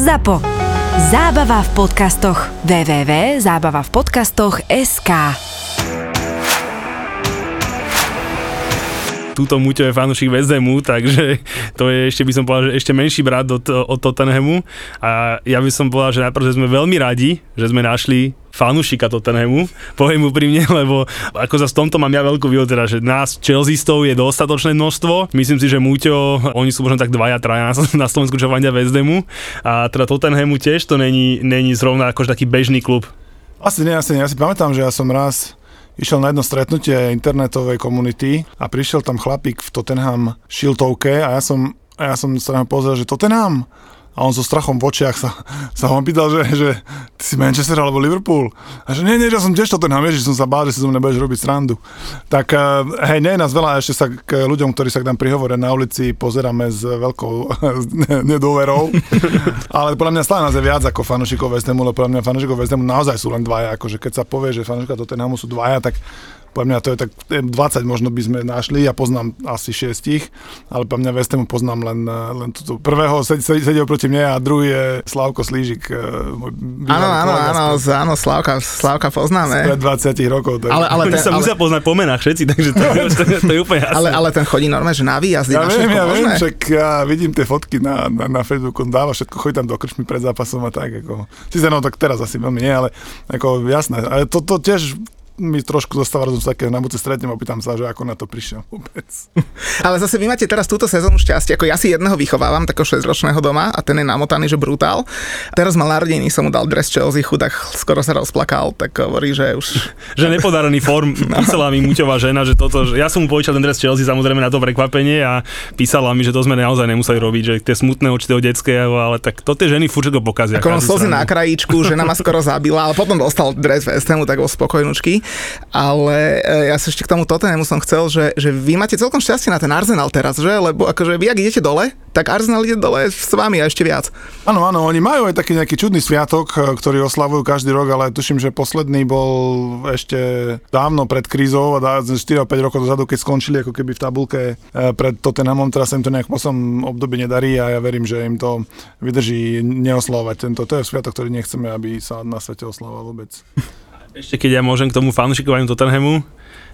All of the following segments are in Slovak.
ZAPO. Zábava v podcastoch. www.zábavavpodcastoch.sk túto Muťo je fanúšik West takže to je ešte by som povedal, že ešte menší brat od, od Tottenhamu a ja by som povedal, že najprv, že sme veľmi radi, že sme našli fanúšika Tottenhamu, poviem úprimne, lebo ako za v tomto mám ja veľkú výhodu, teda, že nás Chelseaistov je dostatočné množstvo. Myslím si, že Muťo, oni sú možno tak dvaja, traja na Slovensku, čo fandia Hamu. A teda Tottenhamu tiež to není, není zrovna akože taký bežný klub. Asi nie, asi nie. Ja si pamätám, že ja som raz išiel na jedno stretnutie internetovej komunity a prišiel tam chlapík v Tottenham šiltovke a ja som, a ja som sa na pozrel, že Tottenham, a on so strachom v očiach sa, sa ho pýtal, že, že ty si Manchester alebo Liverpool. A že nie, nie, že som tiež Tottenham, vieš, že som sa bál, že si zo mňa budeš robiť srandu. Tak eh, hej, nie je nás veľa, ešte sa k ľuďom, ktorí sa k nám prihovoria na ulici, pozeráme s veľkou nedôverou. Ale podľa mňa stále nás je viac ako fanúšikov West Hamu, lebo podľa mňa fanúšikov West Hamu naozaj sú len dvaja. Akože keď sa povie, že fanúšika Tottenhamu sú dvaja, tak podľa mňa to je tak 20 možno by sme našli, ja poznám asi šiestich, ale podľa mňa Westemu poznám len, len túto prvého, sedel proti mne a druhý je Slavko Slížik. E, áno, áno, áno, áno, Slavka, Slavka poznáme. Pred 20 rokov. Tak. Ale, ale ten, sa ale, musia poznať po menách všetci, takže to, to, to, to je úplne jasné. Ale, ale ten chodí normálne, že na výjazdy, ja na viem, ja viem, však ja vidím tie fotky na, na, na Facebooku, on dáva všetko, chodí tam do krčmy pred zápasom a tak. Ako, Sice no tak teraz asi veľmi nie, ale ako jasné. Ale to, to tiež mi trošku zostáva rozum také, na budúce stretnem a pýtam sa, že ako na to prišiel vôbec. Ale zase vy máte teraz túto sezónu šťastie, ako ja si jedného vychovávam, takého 6-ročného doma a ten je namotaný, že brutál. Teraz mal narodení, som mu dal dres Chelsea, chudák skoro sa rozplakal, tak hovorí, že už... že nepodarený form, no. písala mi Muťová žena, že toto, že ja som mu požičal ten dres Chelsea samozrejme na to prekvapenie a písala mi, že to sme naozaj nemuseli robiť, že tie smutné oči toho detského, ale tak to tie ženy furt pokazia. Ako on slzy na krajíčku, žena ma skoro zabila, ale potom dostal dres West Hamu, tak bol spokojnúčky. Ale e, ja sa ešte k tomu Tottenhamu som chcel, že, že vy máte celkom šťastie na ten Arsenal teraz, že? Lebo akože vy, ak idete dole, tak Arsenal ide dole s vami a ešte viac. Áno, áno, oni majú aj taký nejaký čudný sviatok, e, ktorý oslavujú každý rok, ale tuším, že posledný bol ešte dávno pred krízou, 4-5 rokov dozadu, keď skončili ako keby v tabulke e, pred Tottenhamom, teraz sa im to nejak posom období nedarí a ja verím, že im to vydrží neoslavovať tento. To je sviatok, ktorý nechceme, aby sa na svete oslavoval vôbec. Ešte keď ja môžem k tomu fanúšikovaniu Tottenhamu,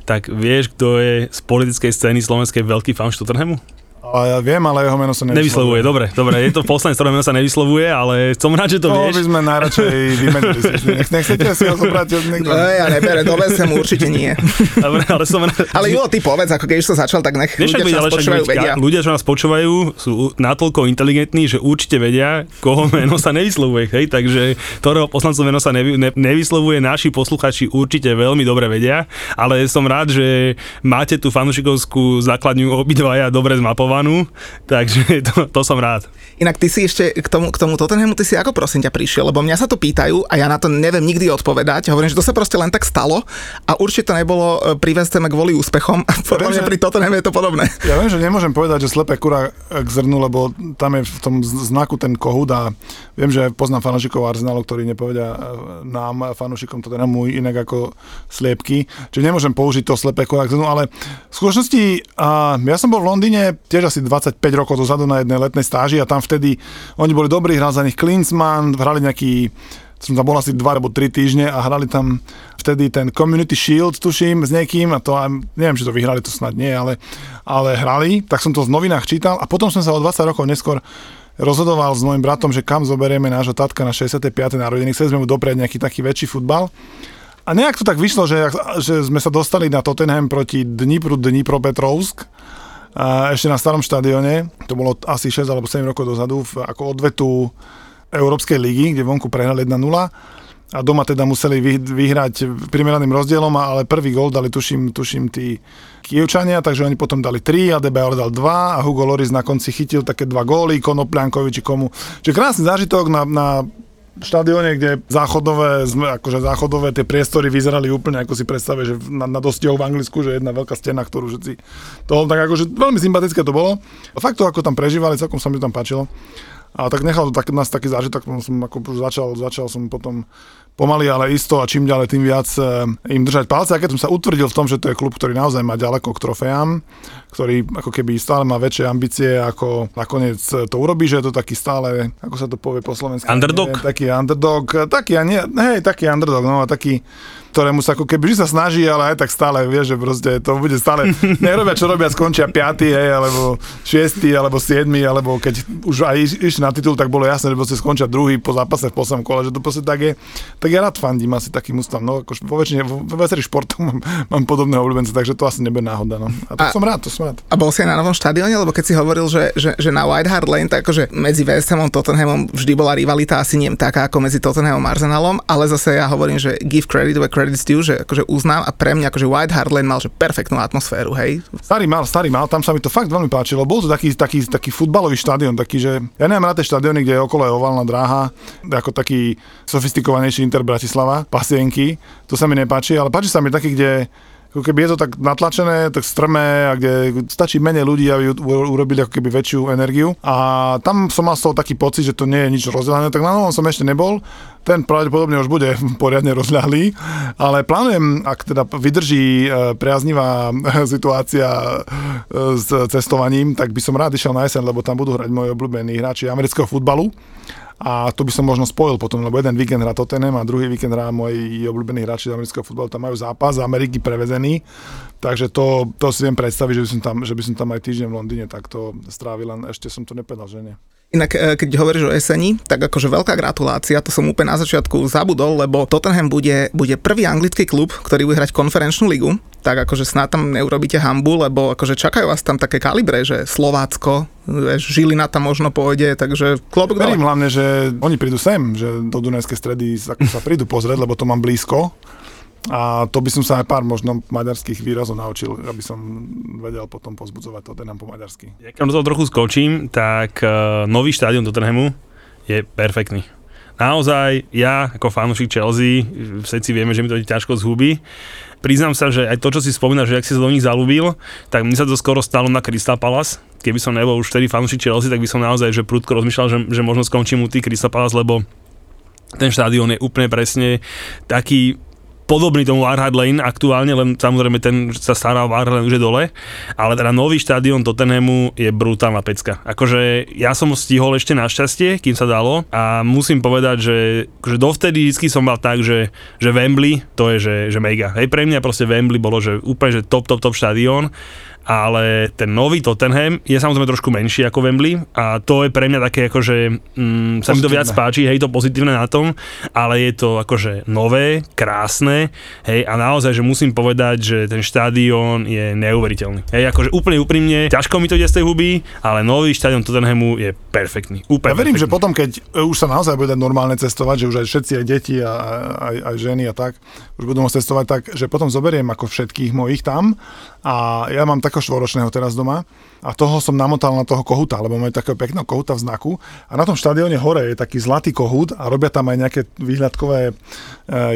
tak vieš, kto je z politickej scény slovenskej veľký fanúšik Tottenhamu? A ja viem, ale jeho meno sa nevyslovuje. Nevyslovuje, dobre, dobre. Je to poslanec, ktorého meno sa nevyslovuje, ale som rád, že to, to vieš. by sme najradšej vymenili. Nech, nechcete si ho zobrať od niekto. No, ja nebere, do sem určite nie. Dobre, ale som rád. Ale Julo, ty povedz, ako keď už to začal, tak nech ľudia, čo nás počúvajú, vedia. Ľudia, čo nás počúvajú, sú natoľko inteligentní, že určite vedia, koho meno sa nevyslovuje. Hej? Takže ktorého poslancov meno sa nevy, ne, nevyslovuje, naši posluchači určite veľmi dobre vedia, ale som rád, že máte tú fanúšikovskú základňu obidvaja dobre zmapovanú zafilmovanú, takže to, to som rád. Inak ty si ešte k tomu, k tomu Tottenhamu, ty si ako prosím ťa prišiel, lebo mňa sa to pýtajú a ja na to neviem nikdy odpovedať. Hovorím, že to sa proste len tak stalo a určite to nebolo e, privezené kvôli úspechom a podľa mňa pri Tottenhamu je to podobné. Ja viem, že nemôžem povedať, že slepé kura k zrnu, lebo tam je v tom znaku ten kohút a viem, že poznám fanúšikov Arsenalu, ktorí nepovedia e, nám, fanúšikom Tottenhamu, inak ako sliepky. Čiže nemôžem použiť to slepé kura k zrnu, ale v skutočnosti a ja som bol v Londýne tiež asi 25 rokov dozadu na jednej letnej stáži a tam vtedy oni boli dobrí, hral za nich Klinsmann, hrali nejaký som tam bol asi 2 alebo 3 týždne a hrali tam vtedy ten Community Shield, tuším, s niekým a to, neviem, či to vyhrali, to snad nie, ale, ale hrali, tak som to v novinách čítal a potom som sa o 20 rokov neskôr rozhodoval s môjim bratom, že kam zoberieme nášho tatka na 65. narodiny, chceli sme mu dopriať nejaký taký väčší futbal. A nejak to tak vyšlo, že, že sme sa dostali na Tottenham proti Dnipru Dnipropetrovsk ešte na starom štadióne, to bolo asi 6 alebo 7 rokov dozadu, v, ako odvetu Európskej ligy, kde vonku prehrali 1-0 a doma teda museli vy, vyhrať primeraným rozdielom, ale prvý gol dali, tuším, tuším tí Kievčania, takže oni potom dali 3, a Debayor dal 2 a Hugo Loris na konci chytil také dva góly, Konopľankovi či komu. Čiže krásny zážitok na, na štadióne, kde záchodové, akože záchodové tie priestory vyzerali úplne, ako si predstavuje, že na, na dostihoch v Anglicku, že jedna veľká stena, ktorú všetci toho, tak akože veľmi sympatické to bolo. Fakt to, ako tam prežívali, celkom sa mi tam páčilo. A tak nechal to tak, nás taký zážitok, som ako začal, začal som potom pomaly, ale isto a čím ďalej, tým viac e, im držať palce. A keď som sa utvrdil v tom, že to je klub, ktorý naozaj má ďaleko k trofejám, ktorý ako keby stále má väčšie ambície, ako nakoniec to urobí, že je to taký stále, ako sa to povie po slovensku. Underdog? Nie, taký underdog, taký, nie, hej, taký underdog, no a taký, ktorému sa ako keby že sa snaží, ale aj tak stále vie, že proste to bude stále, nerobia čo robia, skončia 5, hej, alebo 6, alebo 7, alebo keď už aj iš, išli na titul, tak bolo jasné, že proste skončia druhý po zápase v poslednom kole, že to proste tak je. Tak ja rád fandím asi takým ústav, no ako vo väčšine, vo viacerých športoch mám, mám podobného obľúbenca, takže to asi nebude náhoda, no. A to A- som rád, to som rád. A bol si aj na novom štadióne, lebo keď si hovoril, že, že, že na White Hart Lane, tak akože medzi West Hamom a Tottenhamom vždy bola rivalita asi nie taká ako medzi Tottenhamom a Arsenalom, ale zase ja hovorím, že give credit where credit's due, že akože uznám a pre mňa akože White Hart Lane mal že perfektnú atmosféru, hej. Starý mal, starý mal, tam sa mi to fakt veľmi páčilo. Bol to taký, taký, taký futbalový štadión, taký, že ja neviem rád tie štadióny, kde je okolo je oválna dráha, ako taký sofistikovanejší Inter Bratislava, pasienky, to sa mi nepáči, ale páči sa mi taký, kde ako keby je to tak natlačené, tak strmé a kde stačí menej ľudí, aby urobili ako keby väčšiu energiu. A tam som mal z toho taký pocit, že to nie je nič rozdelené, tak na novom som ešte nebol. Ten pravdepodobne už bude poriadne rozľahlý, ale plánujem, ak teda vydrží e, priaznivá situácia e, s cestovaním, tak by som rád išiel na jeseň, lebo tam budú hrať moji obľúbení hráči amerického futbalu. A to by som možno spojil potom, lebo jeden víkend hrá Tottenham a druhý víkend hrá moji obľúbení hráči z amerického futbalu, tam majú zápas z Ameriky prevezený, takže to, to si viem predstaviť, že by, som tam, že by som tam aj týždeň v Londýne takto strávil, len ešte som to nepovedal, že nie. Inak, e, keď hovoríš o jeseni, tak akože veľká gratulácia, to som úplne na začiatku zabudol, lebo Tottenham bude, bude prvý anglický klub, ktorý bude hrať konferenčnú ligu, tak akože snad tam neurobíte hambu, lebo akože čakajú vás tam také kalibre, že Slovácko, vieš, Žilina tam možno pôjde, takže klobúk dole. Hlavne, že oni prídu sem, že do Dunajskej stredy sa prídu pozrieť, lebo to mám blízko. A to by som sa aj pár možno maďarských výrazov naučil, aby som vedel potom pozbudzovať Tottenham po maďarsky. Ja keď do toho trochu skočím, tak uh, nový štádion Tottenhamu je perfektný. Naozaj, ja ako fanúšik Chelsea, všetci vieme, že mi to ťažko zhubí. Priznám sa, že aj to, čo si spomínaš, že ak si sa do nich zalúbil, tak mi sa to skoro stalo na Crystal Palace. Keby som nebol už vtedy fanúšik Chelsea, tak by som naozaj že prudko rozmýšľal, že, že možno skončím u tých Crystal Palace, lebo ten štádion je úplne presne taký podobný tomu Warhard Lane aktuálne, len samozrejme ten sa stará o Lane už je dole, ale teda nový štádion Tottenhamu je brutálna pecka. Akože ja som ho stihol ešte našťastie, kým sa dalo a musím povedať, že akože dovtedy vždy som mal tak, že, že Wembley to je že, že mega. Hej, pre mňa proste Wembley bolo že úplne že top, top, top štádion ale ten nový Tottenham je samozrejme trošku menší ako Wembley a to je pre mňa také akože, mm, sa mi to viac páči, hej, to pozitívne na tom, ale je to akože nové, krásne, hej, a naozaj, že musím povedať, že ten štádion je neuveriteľný. Hej, akože úplne úprimne, ťažko mi to ide z tej huby, ale nový štádion Tottenhamu je perfektný. Úplne Ja verím, že perfektný. potom, keď už sa naozaj bude normálne cestovať, že už aj všetci, aj deti a aj, aj ženy a tak, už budú môcť cestovať, tak že potom zoberiem ako všetkých mojich tam. A ja mám takého štvoročného teraz doma a toho som namotal na toho kohuta, lebo majú takého pekného kohuta v znaku a na tom štadióne hore je taký zlatý kohút a robia tam aj nejaké výhľadkové e,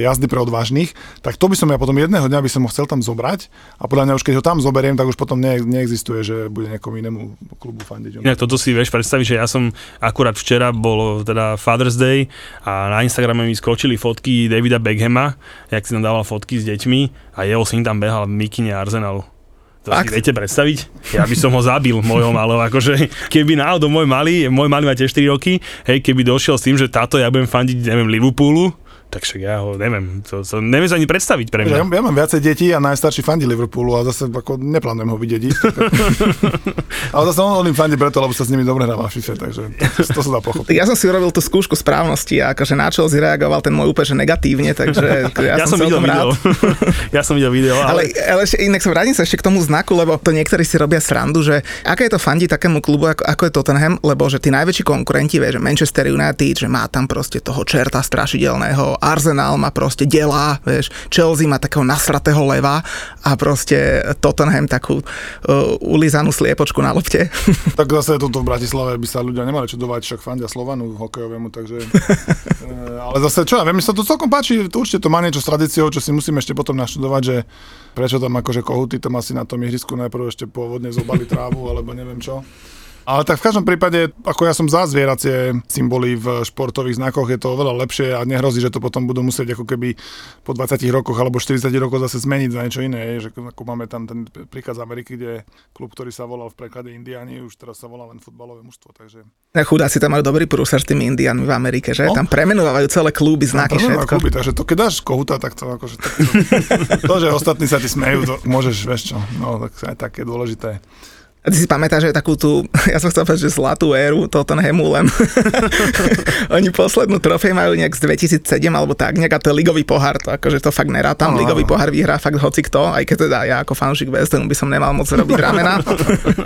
jazdy pre odvážnych, tak to by som ja potom jedného dňa by som ho chcel tam zobrať a podľa mňa už keď ho tam zoberiem, tak už potom ne, neexistuje, že bude niekomu inému klubu fandiť. Inak toto si vieš predstaviť, že ja som akurát včera bol teda Father's Day a na Instagrame mi skočili fotky Davida Beckhama, jak si tam dával fotky s deťmi a jeho syn tam behal v mikine Arsenalu. To Fakt? si viete predstaviť? Ja by som ho zabil, môjho malého, akože keby náhodou môj malý, môj malý má tiež 4 roky, hej, keby došiel s tým, že táto ja budem fandiť, neviem, Liverpoolu, tak však ja ho neviem, to, to neviem sa ani predstaviť pre Ja, mňa. ja mám viacej detí a najstarší fandí Liverpoolu a zase ako neplánujem ho vidieť. Ale zase on, on im fandí preto, lebo sa s nimi dobre hrá v FIFA, takže to, to sa dá pochopiť. Ja som si urobil tú skúšku správnosti a akože na Chelsea reagoval ten môj úplne že negatívne, takže ja, Ja, som, videl celkom video. ja som videl video, ale, Ale, ale ešte, inak sa vrátim sa ešte k tomu znaku, lebo to niektorí si robia srandu, že aké je to fandi takému klubu, ako, ako je Tottenham, lebo že tí najväčší konkurenti, vie, že Manchester United, že má tam proste toho čerta strašidelného, Arsenal má proste delá, vieš, Chelsea má takého nasratého leva a proste Tottenham takú uh, ulizanú sliepočku na lopte. Tak zase toto v Bratislave by sa ľudia nemali čudovať, však fandia Slovanu hokejovému, takže... e, ale zase, čo ja viem, mi sa to celkom páči, určite to má niečo s tradíciou, čo si musím ešte potom naštudovať, že prečo tam akože kohuty tam asi na tom ihrisku najprv ešte pôvodne zobali trávu, alebo neviem čo. Ale tak v každom prípade, ako ja som za zvieracie symboly v športových znakoch, je to oveľa lepšie a nehrozí, že to potom budú musieť ako keby po 20 rokoch alebo 40 rokoch zase zmeniť za niečo iné. Že ako máme tam ten príklad z Ameriky, kde klub, ktorý sa volal v preklade Indiani, už teraz sa volá len futbalové mužstvo. Takže... Ja chudáci tam majú dobrý prúser s tými Indianmi v Amerike, že? No? Tam premenovávajú celé kluby, znaky, všetko. Kluby, takže to keď dáš kohuta, tak to akože... Tak to, to, že ostatní sa ti smejú, to môžeš, vieš čo, no tak aj také dôležité. A ty si pamätáš, že takú tú, ja som chcel povedať, že zlatú éru Tottenhamu, len. Oni poslednú trofej majú nejak z 2007 alebo tak, nejaká to ligový pohár, to akože to fakt nerátam, no, ligový pohár vyhrá fakt hoci kto, aj keď teda ja ako fanúšik West by som nemal moc robiť ramena.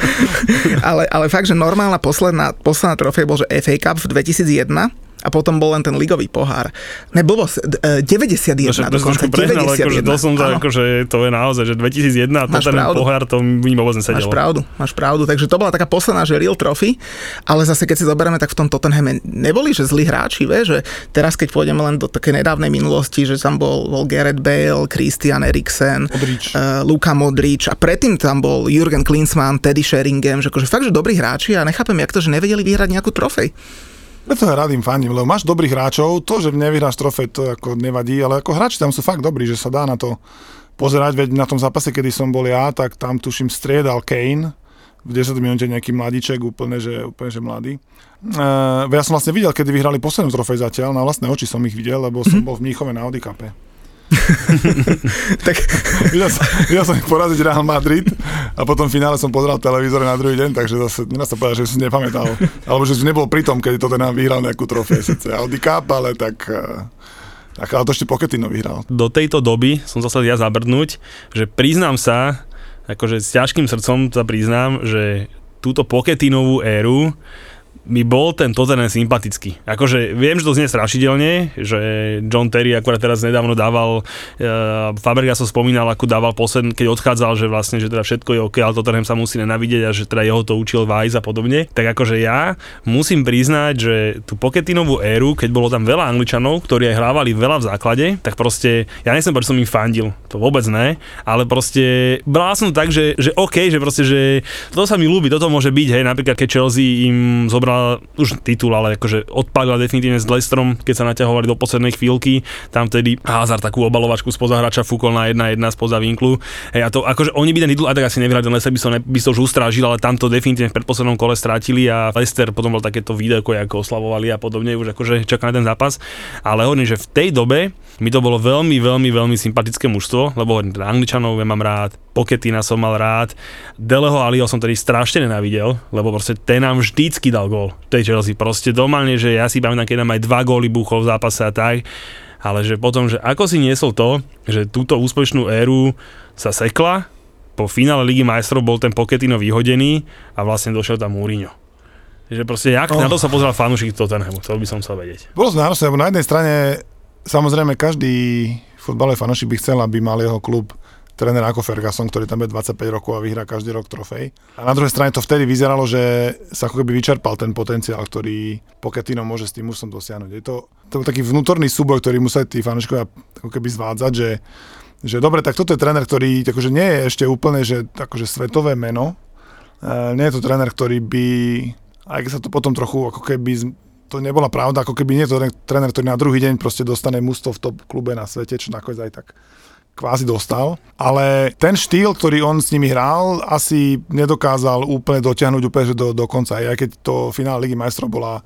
ale, ale fakt, že normálna posledná, posledná trofej bol, že FA Cup v 2001 a potom bol len ten ligový pohár. Ne, blbosť, 91 no, dokonca, 91. Akože to som to, akože, to je naozaj, že 2001 a to ten pohár, to mi vôbec nesedelo. Máš pravdu, máš pravdu, takže to bola taká posledná, že real trophy, ale zase keď si zoberieme, tak v tom Tottenhame neboli, že zlí hráči, vie, že teraz keď pôjdeme len do také nedávnej minulosti, že tam bol, bol Gareth Bale, Christian Eriksen, uh, Luka Modrič a predtým tam bol Jurgen Klinsmann, Teddy Sheringham, že akože fakt, že dobrí hráči a nechápem, jak to, že nevedeli vyhrať nejakú trofej. Preto ja rád im fandím, lebo máš dobrých hráčov, to, že nevyhráš trofej, to ako nevadí, ale ako hráči tam sú fakt dobrí, že sa dá na to pozerať, veď na tom zápase, kedy som bol ja, tak tam tuším striedal Kane, v 10 minúte nejaký mladíček, úplne, že, úplne, že mladý. Uh, ja som vlastne videl, kedy vyhrali poslednú trofej zatiaľ, na vlastné oči som ich videl, lebo som bol v Mníchove na Audi Cup. tak... videl, som, videl som ich poraziť Real Madrid a potom v finále som pozeral televízor na druhý deň, takže zase nedá sa povedať, že som si nepamätal. Alebo že som nebol pri tom, keď to ten vyhral nejakú trofej, sice Audi Cup, ale tak... Eh, tak ale to ešte Pochettino vyhral. Do tejto doby som zase ja zabrdnúť, že priznám sa, akože s ťažkým srdcom sa priznám, že túto Poketinovú éru mi bol ten Tottenham sympatický. Akože viem, že to znie strašidelne, že John Terry akurát teraz nedávno dával, uh, Faberga som spomínal, ako dával posledný, keď odchádzal, že vlastne, že teda všetko je OK, ale Tottenham sa musí nenavidieť a že teda jeho to učil Vice a podobne. Tak akože ja musím priznať, že tú Poketinovú éru, keď bolo tam veľa Angličanov, ktorí aj hrávali veľa v základe, tak proste, ja nechcem že som im fandil, to vôbec ne, ale proste bral som tak, že, že OK, že proste, že to sa mi ľúbi, toto môže byť, hej, napríklad keď Chelsea im zobral už titul, ale akože odpadla definitívne s Leicesterom, keď sa naťahovali do poslednej chvíľky. Tam vtedy Hazard takú obalovačku spoza hráča fúkol na 1-1 spoza vinklu. Hej, a to akože oni by ten titul aj tak asi nevyhrali, Leicester by som, ne, by som už ustrážil, ale tam to definitívne v predposlednom kole strátili a Leicester potom bol takéto video, ako oslavovali a podobne, už akože čaká na ten zápas. Ale hovorím, že v tej dobe mi to bolo veľmi, veľmi, veľmi sympatické mužstvo, lebo hovorím, teda Angličanov ja mám rád, Poketina som mal rád, Deleho Aliho som tedy strašne nenávidel, lebo proste ten nám vždycky dal gól tej Chelsea. Proste domálne, že ja si pamätám, keď nám aj dva góly buchol v zápase a tak, ale že potom, že ako si niesol to, že túto úspešnú éru sa sekla, po finále Ligy majstrov bol ten Pochettino vyhodený a vlastne došiel tam Mourinho. Že proste, jak oh. na to sa pozrel fanúšik Tottenhamu, chcel by som sa vedieť. Bolo to náročné, lebo na jednej strane samozrejme každý futbalový fanúšik by chcel, aby mal jeho klub tréner ako Ferguson, ktorý tam je 25 rokov a vyhrá každý rok trofej. A na druhej strane to vtedy vyzeralo, že sa ako keby vyčerpal ten potenciál, ktorý Pochettino môže s tým musom dosiahnuť. Je to, to taký vnútorný súboj, ktorý museli tí fanúšikovia ako keby zvádzať, že, že dobre, tak toto je tréner, ktorý akože nie je ešte úplne že, akože svetové meno. E, nie je to tréner, ktorý by, aj keď sa to potom trochu ako keby to nebola pravda, ako keby nie to tréner, ktorý na druhý deň proste dostane musto v top klube na svete, čo nakoniec aj tak kvázi dostal, ale ten štýl, ktorý on s nimi hral, asi nedokázal úplne dotiahnuť úplne do, do konca. Aj keď to finále Ligy majstrov bola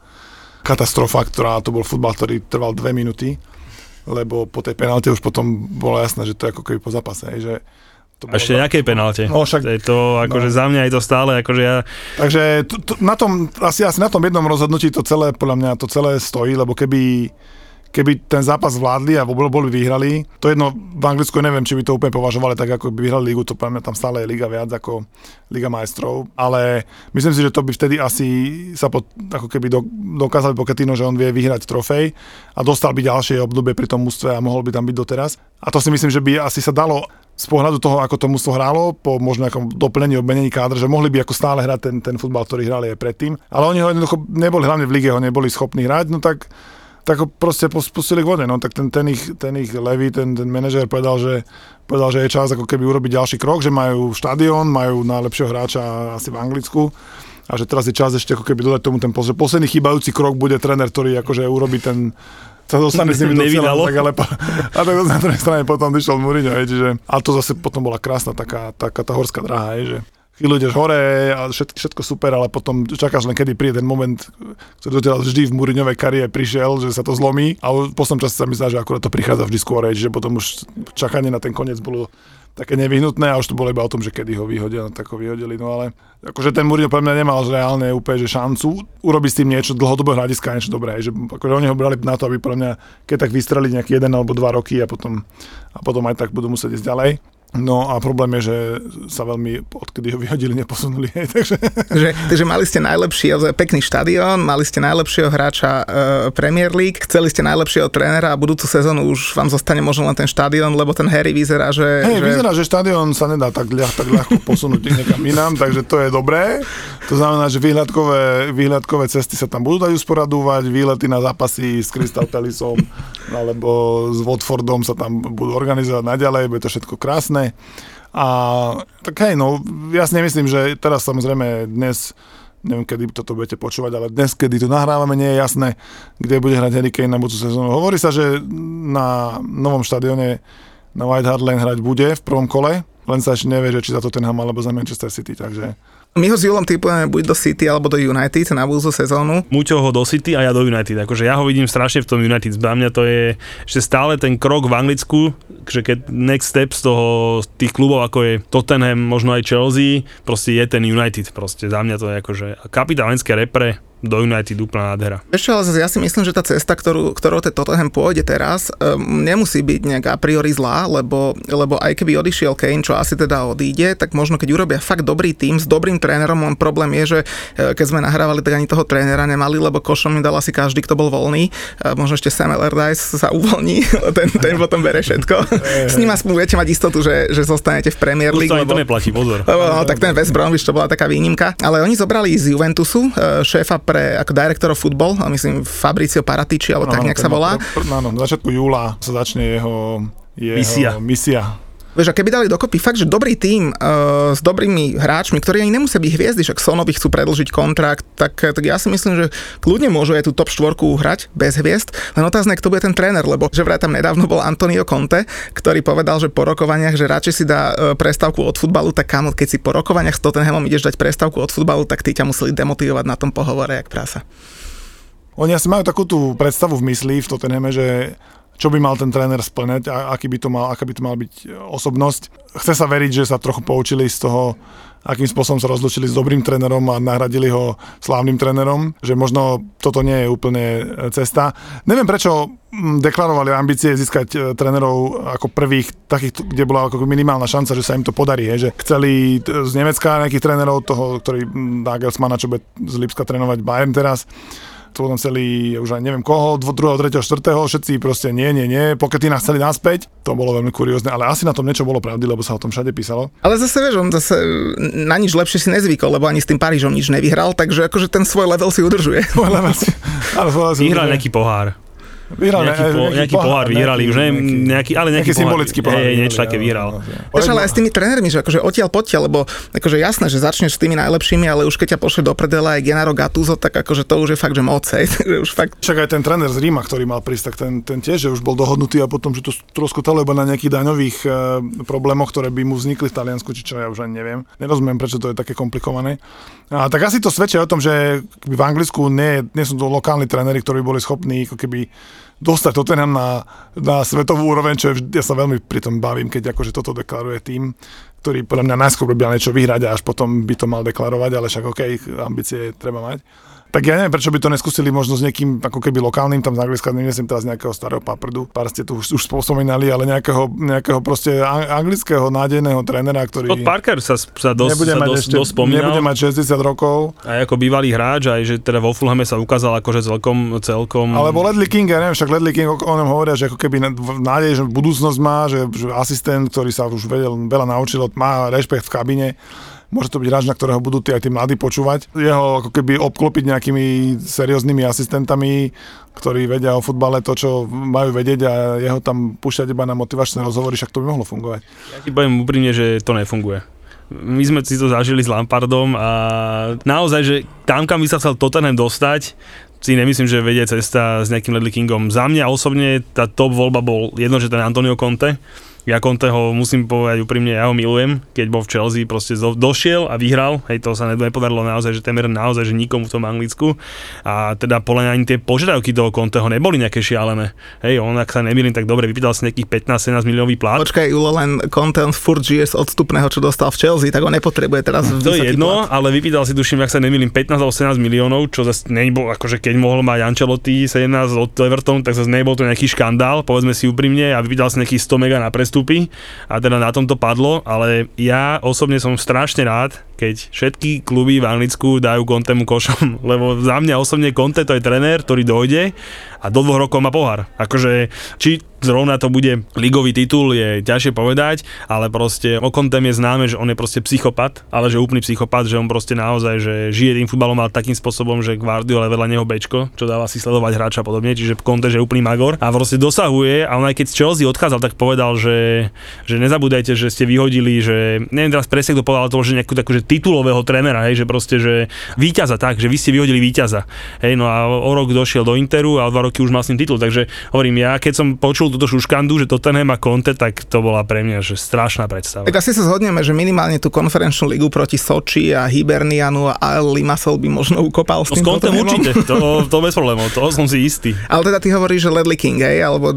katastrofa, ktorá to bol futbal, ktorý trval dve minúty, lebo po tej penalte už potom bolo jasné, že to je ako keby po zápase, že to ešte nejakej penalte. No, však, je to, akože no. za mňa je to stále, akože ja... Takže to, to, na tom, asi, asi na tom jednom rozhodnutí to celé, podľa mňa to celé stojí, lebo keby keby ten zápas vládli a boli, vyhrali. To jedno, v Anglicku neviem, či by to úplne považovali tak, ako by vyhrali ligu, to pre mňa tam stále je liga viac ako Liga majstrov, ale myslím si, že to by vtedy asi sa pod, ako keby do, dokázali Pochettino, že on vie vyhrať trofej a dostal by ďalšie obdobie pri tom mústve a mohol by tam byť doteraz. A to si myslím, že by asi sa dalo z pohľadu toho, ako to mužstvo hrálo, po možno nejakom doplnení, obmenení kádra, že mohli by ako stále hrať ten, ten futbal, ktorý hrali aj predtým. Ale oni ho jednoducho neboli, hlavne v lige ho neboli schopní hrať, no tak tak ho proste spustili k vode. No tak ten, ten ich, ten ich levý, ten, ten manažer povedal že, povedal, že je čas ako keby urobiť ďalší krok, že majú štadión, majú najlepšieho hráča asi v Anglicku a že teraz je čas ešte ako keby dodať tomu ten pos- posledný chýbajúci krok bude tréner, ktorý akože urobí ten sa dostane s nimi do cieľa, tak ale a tak na druhej strane potom vyšiel Mourinho, čiže, a to zase potom bola krásna taká, taká tá horská dráha, hej, že chvíľu ideš hore a všetko, všetko super, ale potom čakáš len kedy príde ten moment, ktorý doteraz vždy v Mourinhovej kariére prišiel, že sa to zlomí a v poslednom čase sa mi zdá, že akurát to prichádza vždy skôr, čiže potom už čakanie na ten koniec bolo také nevyhnutné a už to bolo iba o tom, že kedy ho vyhodia, no tak ho vyhodili, no ale akože ten Mourinho pre mňa nemal reálne úplne že šancu urobiť s tým niečo dlhodobého hľadiska, niečo dobré, že akože oni ho brali na to, aby pre mňa, keď tak vystreli nejaký jeden alebo dva roky a potom, a potom aj tak budú musieť ísť ďalej. No a problém je, že sa veľmi, odkedy ho vyhodili, neposunuli. Hej, takže... Takže, takže mali ste najlepší, pekný štadión, mali ste najlepšieho hráča uh, Premier League, chceli ste najlepšieho trénera a budúcu sezónu už vám zostane možno len ten štadión, lebo ten Harry vyzerá, že... Hej, že... vyzerá, že štadión sa nedá tak, ľah, tak ľahko posunúť niekam inám, takže to je dobré. To znamená, že výhľadkové, výhľadkové cesty sa tam budú dať usporadúvať, výlety na zápasy s Crystal Palaceom alebo s Watfordom sa tam budú organizovať naďalej, bude to všetko krásne. A tak hej, no, ja si nemyslím, že teraz samozrejme dnes neviem, kedy toto budete počúvať, ale dnes, kedy tu nahrávame, nie je jasné, kde bude hrať Harry Kane na budúcu sezónu. Hovorí sa, že na novom štadióne na White Hart Lane hrať bude v prvom kole, len sa ešte nevie, že či za Tottenham alebo za Manchester City, takže My ho s Julom typujeme buď do City alebo do United na budúcu sezónu. Muťo ho do City a ja do United. Akože ja ho vidím strašne v tom United. Za mňa to je ešte stále ten krok v Anglicku, že keď next step z toho, z tých klubov ako je Tottenham, možno aj Chelsea, proste je ten United. Proste za mňa to je akože kapitálenské repre do United úplná nádhera. Ešte ale ja si myslím, že tá cesta, ktorú, ktorou ten Tottenham pôjde teraz, um, nemusí byť nejak a priori zlá, lebo, lebo aj keby odišiel Kane, čo asi teda odíde, tak možno keď urobia fakt dobrý tým s dobrým trénerom, len problém je, že e, keď sme nahrávali, tak ani toho trénera nemali, lebo košom im dal asi každý, kto bol voľný. E, Možno ešte Sam Allardyce sa uvoľní, ten, ten potom bere všetko. S ním aspoň budete mať istotu, že, že zostanete v Premier Už League. to ani to lebo- neplatí, pozor. lebo, no, tak ten West Bromwich to bola taká výnimka. Ale oni zobrali z Juventusu e, šéfa pre ako director of football, a myslím Fabricio Paratici, alebo tak nejak sa volá. Áno, na začiatku júla sa začne jeho, jeho Misia. misia. Vieš, a keby dali dokopy fakt, že dobrý tým uh, s dobrými hráčmi, ktorí ani nemusia byť hviezdy, však Sonovi chcú predlžiť kontrakt, tak, tak ja si myslím, že kľudne môžu aj tú top štvorku hrať bez hviezd, len otázne, kto bude ten tréner, lebo že vraj tam nedávno bol Antonio Conte, ktorý povedal, že po rokovaniach, že radšej si dá uh, prestávku od futbalu, tak kamo, keď si po rokovaniach s Tottenhamom ideš dať prestávku od futbalu, tak tí ťa museli demotivovať na tom pohovore, jak prasa. Oni asi majú takú tú predstavu v mysli v Tottenhame, že čo by mal ten tréner splňať a aký by to mal, aká by to mal byť e, osobnosť. Chce sa veriť, že sa trochu poučili z toho, akým spôsobom sa rozlučili s dobrým trénerom a nahradili ho slávnym trénerom, že možno toto nie je úplne e, cesta. Neviem, prečo deklarovali ambície získať e, trénerov ako prvých, takých, kde bola ako minimálna šanca, že sa im to podarí. Hej, že chceli z Nemecka nejakých trénerov, toho, ktorý Nagelsmana, čo bude z Lipska trénovať Bayern teraz, to potom chceli, už aj neviem koho, dvo, druhého, tretieho, štvrtého, všetci proste nie, nie, nie, Pochetina chceli naspäť, to bolo veľmi kuriózne, ale asi na tom niečo bolo pravdy, lebo sa o tom všade písalo. Ale zase vieš, on zase na nič lepšie si nezvykol, lebo ani s tým Parížom nič nevyhral, takže akože ten svoj level si udržuje. Podľa nás- áno, podľa nás- Vyhral nejaký pohár. Vyhral Nejaký, po, nejaký pohár vyhrali, už neviem, nejaký, ale nejaký, nejaký symbolický pohár. Hej, niečo také vyhral. Vieš, ale aj s tými trénermi, že akože odtiaľ poďte, lebo akože jasné, že začneš s tými najlepšími, ale už keď ťa pošle do prdela aj Genaro Gattuso, tak akože to už je fakt, že moc, hej. Takže už fakt Však aj ten tréner z Ríma, ktorý mal prísť, tak ten, ten tiež že už bol dohodnutý a potom, že to troskotalo iba na nejakých daňových e, problémoch, ktoré by mu vznikli v Taliansku, či čo ja už ani neviem. Nerozumiem, prečo to je také komplikované. A tak asi to svedčí o tom, že v Anglicku nie, nie sú to lokálni tréneri, ktorí boli schopní ako keby dostať Tottenham na, na svetovú úroveň, čo je, ja sa veľmi pri tom bavím, keď akože toto deklaruje tým, ktorý podľa mňa najskôr mal niečo vyhrať a až potom by to mal deklarovať, ale však OK, ambície treba mať. Tak ja neviem, prečo by to neskúsili možno s niekým ako keby lokálnym, tam z Anglicka, nemyslím teraz nejakého starého paprdu, pár ste tu už, už spomínali, ale nejakého, nejakého proste an- anglického nádejného trénera, ktorý Scott Parker sa, sa dosť, nebude, sa mať dosť, ešte, dosť spomínal. nebude mať 60 rokov, Aj ako bývalý hráč, aj že teda vo Fulhame sa ukázal akože celkom, celkom... Alebo Ledley King, ja neviem, však Ledley King o ňom hovoria, že ako keby nádej, že budúcnosť má, že, že asistent, ktorý sa už vedel, veľa naučil, má rešpekt v kabine, môže to byť hráč, na ktorého budú tí aj tí mladí počúvať. Jeho ako keby obklopiť nejakými serióznymi asistentami, ktorí vedia o futbale to, čo majú vedieť a jeho tam púšťať iba na motivačné rozhovory, však to by mohlo fungovať. Ja ti poviem úprimne, že to nefunguje. My sme si to zažili s Lampardom a naozaj, že tam, kam by sa chcel Tottenham dostať, si nemyslím, že vedie cesta s nejakým Ledley Kingom. Za mňa osobne tá top voľba bol jedno, že ten Antonio Conte, ja Conteho musím povedať úprimne, ja ho milujem, keď bol v Chelsea, proste do, došiel a vyhral, hej, to sa nepodarilo naozaj, že temer naozaj, že nikomu v tom Anglicku. A teda podľa mňa ani tie požiadavky toho Conteho neboli nejaké šialené, hej, on ak sa nemýlim, tak dobre, vypýtal si nejakých 15-17 miliónový plat. Počkaj, Julo, len Conte on furt žije z odstupného, čo dostal v Chelsea, tak ho nepotrebuje teraz To je jedno, plat. ale vypýtal si tuším, ak sa nemýlim, 15 alebo 17 miliónov, čo zase nebol, akože keď mohol mať Ancelotti 17 od Everton, tak zase nebol to nejaký škandál, povedzme si úprimne, a vypýtal si nejakých 100 mega na prestupy a teda na tom to padlo, ale ja osobne som strašne rád, keď všetky kluby v Anglicku dajú Contemu košom, lebo za mňa osobne Conte to je trenér, ktorý dojde a do dvoch rokov má pohár. Akože, či zrovna to bude ligový titul, je ťažšie povedať, ale proste o Contem je známe, že on je proste psychopat, ale že úplný psychopat, že on proste naozaj, že žije tým futbalom ale takým spôsobom, že Guardiola vedľa neho bečko, čo dáva si sledovať hráča a podobne, čiže Conte že je úplný magor a proste dosahuje a on aj keď z Chelsea odchádzal, tak povedal, že, že nezabúdajte, že ste vyhodili, že neviem teraz presne, kto povedal to, že nejakú takú, že titulového trénera, hej, že proste, že víťaza tak, že vy ste vyhodili víťaza. Hej, no a o rok došiel do Interu a o dva roky už mal s ním titul, takže hovorím, ja keď som počul túto šuškandu, že Tottenham a Conte, tak to bola pre mňa že strašná predstava. Tak asi sa zhodneme, že minimálne tú konferenčnú ligu proti Soči a Hibernianu a Limassol by možno ukopal s no, tým s Contem určite, to, to bez problémov, to som si istý. Ale teda ty hovoríš, že Ledley King, hej, alebo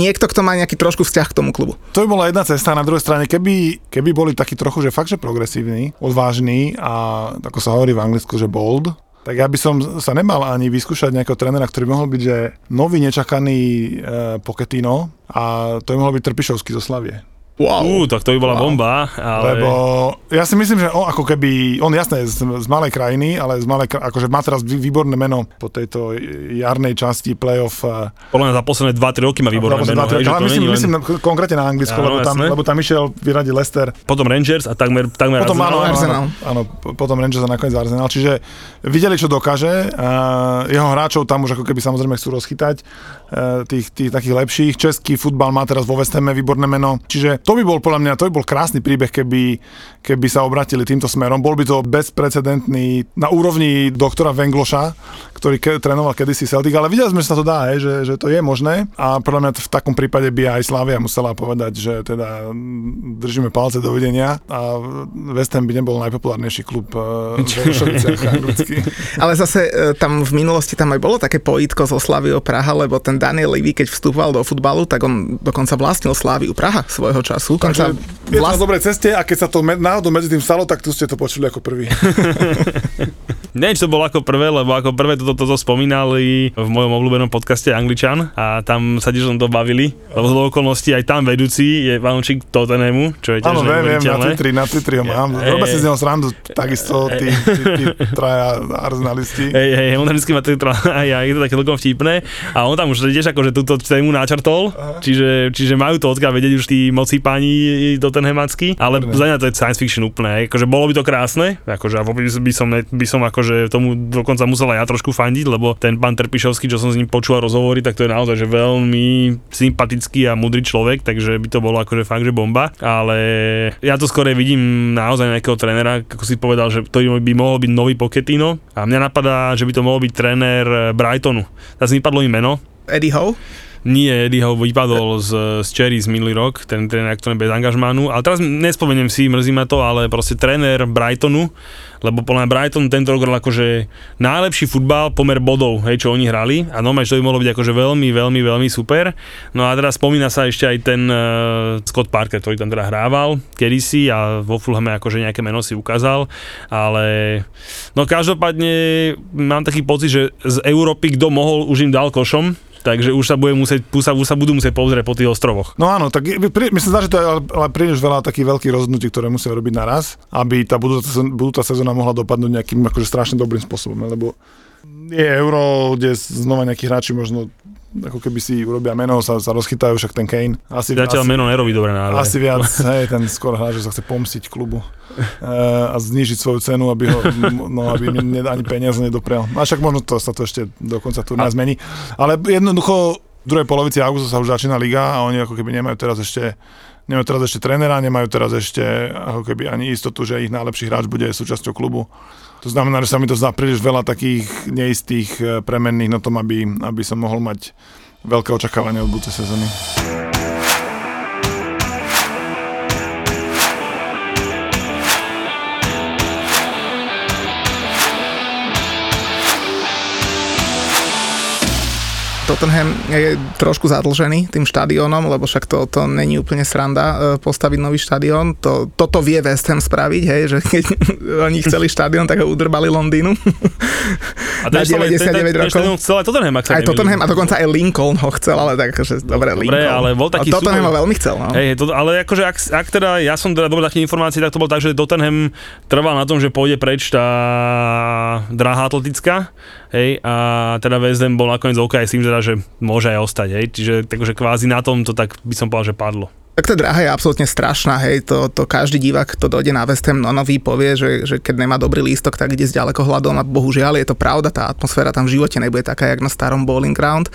niekto, kto má nejaký trošku vzťah k tomu klubu. To by bola jedna cesta, na druhej strane, keby, keby boli takí trochu, že fakt, že progresívni, odvážni a ako sa hovorí v Anglicku, že bold, tak ja by som sa nemal ani vyskúšať nejakého trénera, ktorý mohol byť, že nový nečakaný e, Pochettino a to by mohol byť Trpišovský zo Slavie. Wow. Uh, tak to by bola wow. bomba. Ale... Lebo ja si myslím, že on ako keby, on jasné z, z malej krajiny, ale z malej, akože má teraz výborné meno po tejto jarnej časti playoff. Podľa mňa za posledné 2-3 roky má výborné meno. Hej, ale myslím, len... myslím konkrétne na Anglicko, lebo, tam, lebo tam išiel vyradiť Leicester. Potom Rangers a takmer, takmer potom, Arsenal. Áno, Arsenal. Áno, potom Rangers a nakoniec Arsenal. Čiže videli, čo dokáže. A jeho hráčov tam už ako keby samozrejme chcú rozchytať e, tých, tých takých lepších. Český futbal má teraz vo West výborné meno. Čiže to by bol podľa mňa, to by bol krásny príbeh, keby, keby sa obratili týmto smerom. Bol by to bezprecedentný na úrovni doktora Vengloša, ktorý ke, trénoval kedysi Celtic, ale videli sme, že sa to dá, že, že to je možné a podľa mňa v takom prípade by aj Slavia musela povedať, že teda držíme palce dovidenia a West Ham by nebol najpopulárnejší klub uh, Ale zase uh, tam v minulosti tam aj bolo také pojitko zo Slaviou Praha, lebo ten Daniel Levy, keď vstupoval do futbalu, tak on dokonca vlastnil Slaviu Praha svojho času. Takže je vlast... na dobrej ceste a keď sa to náhodou medzi tým stalo, tak tu ste to počuli ako prvý. Nie, či to bolo ako prvé, lebo ako prvé toto to, to, to spomínali v mojom obľúbenom podcaste Angličan a tam sa tiež to bavili, lebo z okolností aj tam vedúci je fanúšik Tottenhamu, čo je tiež Áno, viem, viem, na Twitteri, na Twitteri ho mám. Robia si z neho srandu, takisto tí, tí, tí traja arzenalisti. Hej, hej, on vždycky má tie aj, aj to také celkom vtipné. A on tam už tiež akože túto tému načrtol, čiže, čiže majú to odkiaľ vedieť už tí moci páni Tottenhamackí, ale za mňa to je science fiction úplne, akože bolo by to krásne, akože by som, by som akože tomu dokonca musel aj ja trošku fandiť, lebo ten pán Trpišovský, čo som s ním počúval rozhovory, tak to je naozaj že veľmi sympatický a mudrý človek, takže by to bolo akože fakt, že bomba. Ale ja to skôr vidím naozaj nejakého trénera, ako si povedal, že to by mohol byť nový Pochettino a mňa napadá, že by to mohol byť tréner Brightonu. Teraz mi padlo im meno. Eddie Howe? Nie, Eddie ho vypadol z, z Cherry z minulý rok, ten tréner, ktorý bez angažmánu, ale teraz nespomeniem si, mrzí ma to, ale proste tréner Brightonu, lebo podľa mňa Brighton tento rok hral akože najlepší futbal, pomer bodov, hej, čo oni hrali. A no, to by mohlo byť akože veľmi, veľmi, veľmi super. No a teraz spomína sa ešte aj ten uh, Scott Parker, ktorý tam teda hrával kedysi a vo Fulhame akože nejaké meno si ukázal, ale no každopádne mám taký pocit, že z Európy kto mohol, už im dal košom, takže už sa, bude musieť, už sa, už sa budú musieť pozrieť po tých ostrovoch. No áno, tak pri, myslím, že to je ale príliš veľa takých veľkých rozhodnutí, ktoré musia robiť naraz, aby tá budúca, budúca sezóna mohla dopadnúť nejakým akože strašne dobrým spôsobom, lebo je euro, kde znova nejakí hráči možno ako keby si urobia meno, sa, sa rozchytajú, však ten Kane. Asi, Zatiaľ asi, meno nerobí dobre na Asi viac, hej, ten skôr hráč, že sa chce pomstiť klubu uh, a znížiť svoju cenu, aby ho, no, aby ne, ani peniaze nedoprel. A však možno to sa to ešte do konca turná zmení. Ale jednoducho v druhej polovici augusta sa už začína liga a oni ako keby nemajú teraz ešte nemajú teraz ešte trénera, nemajú teraz ešte ako keby ani istotu, že ich najlepší hráč bude súčasťou klubu. To znamená, že sa mi to zdá príliš veľa takých neistých eh, premenných na tom, aby, aby som mohol mať veľké očakávania od budúcej sezóny. Tottenham je trošku zadlžený tým štadiónom, lebo však to, to není úplne sranda e, postaviť nový štadión. To, toto vie West Ham spraviť, hej, že keď oni chceli štadión, tak ho udrbali Londýnu. A Na 99 ten, ten, rokov. ten chcel aj Tottenham, ak sa Aj. Tottenham a dokonca aj Lincoln ho chcel, ale tak akože, dobre, dobre, Lincoln. ale bol taký a Tottenham ho súboj. veľmi chcel, no. Hej, to, ale akože ak, ak teda, ja som teda dobre také informácie, tak to bol tak, že Tottenham trval na tom, že pôjde preč tá dráha atletická, hej, a teda West Ham bol nakoniec OK s tým, teda, že môže aj ostať, hej, čiže takže kvázi na tom to tak by som povedal, že padlo. Tak tá dráha je absolútne strašná, hej, to, to každý divák, kto dojde na West Ham no, nový, povie, že, že keď nemá dobrý lístok, tak ide s ďalekohľadom a bohužiaľ je to pravda, tá atmosféra tam v živote nebude taká, jak na starom bowling ground.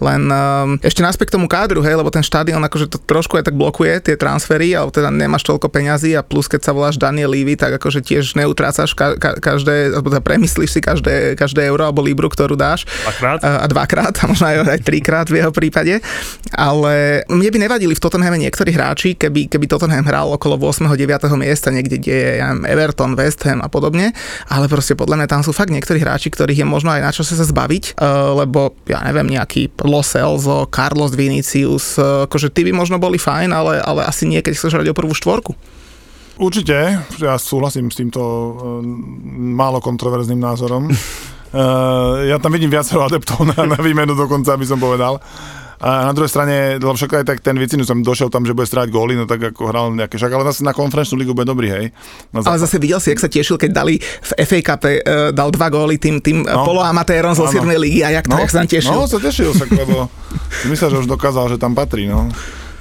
Len um, ešte naspäť k tomu kádru, hej, lebo ten štadión akože to trošku aj tak blokuje tie transfery, alebo teda nemáš toľko peňazí a plus keď sa voláš Daniel Levy, tak akože tiež neutrácaš ka, ka, každé, alebo teda premyslíš si každé, každé euro alebo libru, ktorú dáš Dvakrát? a, a dvakrát, a možno aj, aj trikrát v jeho prípade. Ale mne by nevadili v Tottenhame niektorí hráči, keby, keby Tottenham hral okolo 8. 9. miesta, niekde, kde je ja neviem, Everton, West Ham a podobne, ale proste podľa mňa tam sú fakt niektorí hráči, ktorých je možno aj na čase sa zbaviť, uh, lebo ja neviem, nejaký Lo Celso, Carlos Vinicius, uh, akože tí by možno boli fajn, ale, ale asi nie, keď chceš hrať o prvú štvorku. Určite, ja súhlasím s týmto uh, málo kontroverzným názorom. Ja tam vidím viacero adeptov na, na výmenu dokonca, aby som povedal. A na druhej strane, lebo však aj tak ten Vicinus tam došiel tam, že bude stráť góly, no tak ako hral nejaké, však ale zase na konferenčnú ligu bude dobrý, hej. Na Ale zase videl si, jak sa tešil, keď dali v FA Cup uh, dal dva góly tým, tým no, No, poloamatérom áno. 7. ligy a jak, to, jak sa tešil. No, sa tešil, sa, lebo myslel, že už dokázal, že tam patrí, no.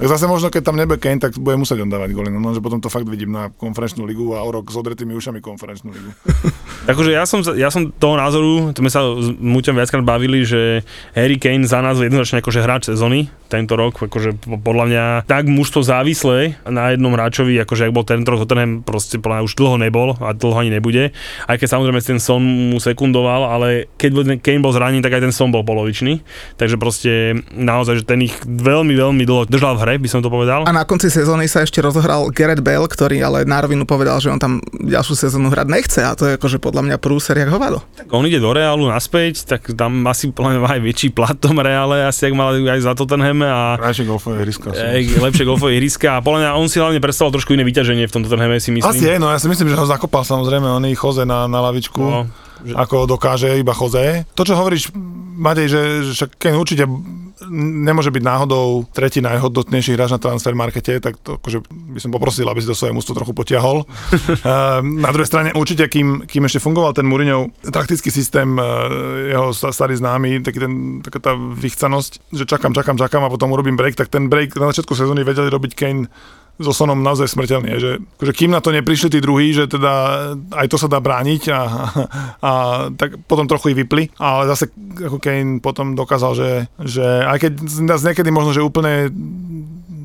Tak zase možno, keď tam nebude Kane, tak bude musieť on dávať góly, no, že potom to fakt vidím na konferenčnú ligu a o rok s odretými ušami konferenčnú ligu. Akože ja som, ja som toho názoru, to sme sa s Muťom viackrát bavili, že Harry Kane za nás je jednoznačne akože hráč sezóny tento rok, akože po- podľa mňa tak mužstvo závislé na jednom hráčovi, akože ak bol tento rok Tottenham, proste podľa mňa už dlho nebol a dlho ani nebude. Aj keď samozrejme ten Son mu sekundoval, ale keď Kane bol zranený, tak aj ten Son bol polovičný. Takže proste naozaj, že ten ich veľmi, veľmi dlho držal v hre, by som to povedal. A na konci sezóny sa ešte rozohral Gareth Bale, ktorý ale na rovinu povedal, že on tam ďalšiu sezónu hrať nechce a to je akože podľa mňa prúser jak hovado. On ide do Reálu naspäť, tak tam asi má aj väčší plat tom Reále, asi ak mal aj za Tottenham a Krajšie golfové ihriska lepšie golfové ihriska a podľa mňa on si hlavne predstavoval trošku iné vyťaženie v tomto Tottenhame si myslím. Asi je, no ja si myslím, že ho zakopal samozrejme, on ich Jose na, na lavičku. No, že- ako dokáže iba Jose. To, čo hovoríš, Matej, že, však Kane určite nemôže byť náhodou tretí najhodnotnejší hráč na transfer markete, tak to akože by som poprosil, aby si to svoje mústvo trochu potiahol. Na druhej strane určite, kým, kým ešte fungoval ten Mourinho taktický systém, eh, jeho sta- starý známy, taký ten, taká tá vychcanosť, že čakám, čakám, čakám a potom urobím break, tak ten break na začiatku sezóny vedeli robiť Kane so Sonom naozaj smrteľný, že akože kým na to neprišli tí druhí, že teda aj to sa dá brániť a, a tak potom trochu ich vypli, ale zase ako Kane potom dokázal, že, že aj keď nás niekedy možno, že úplne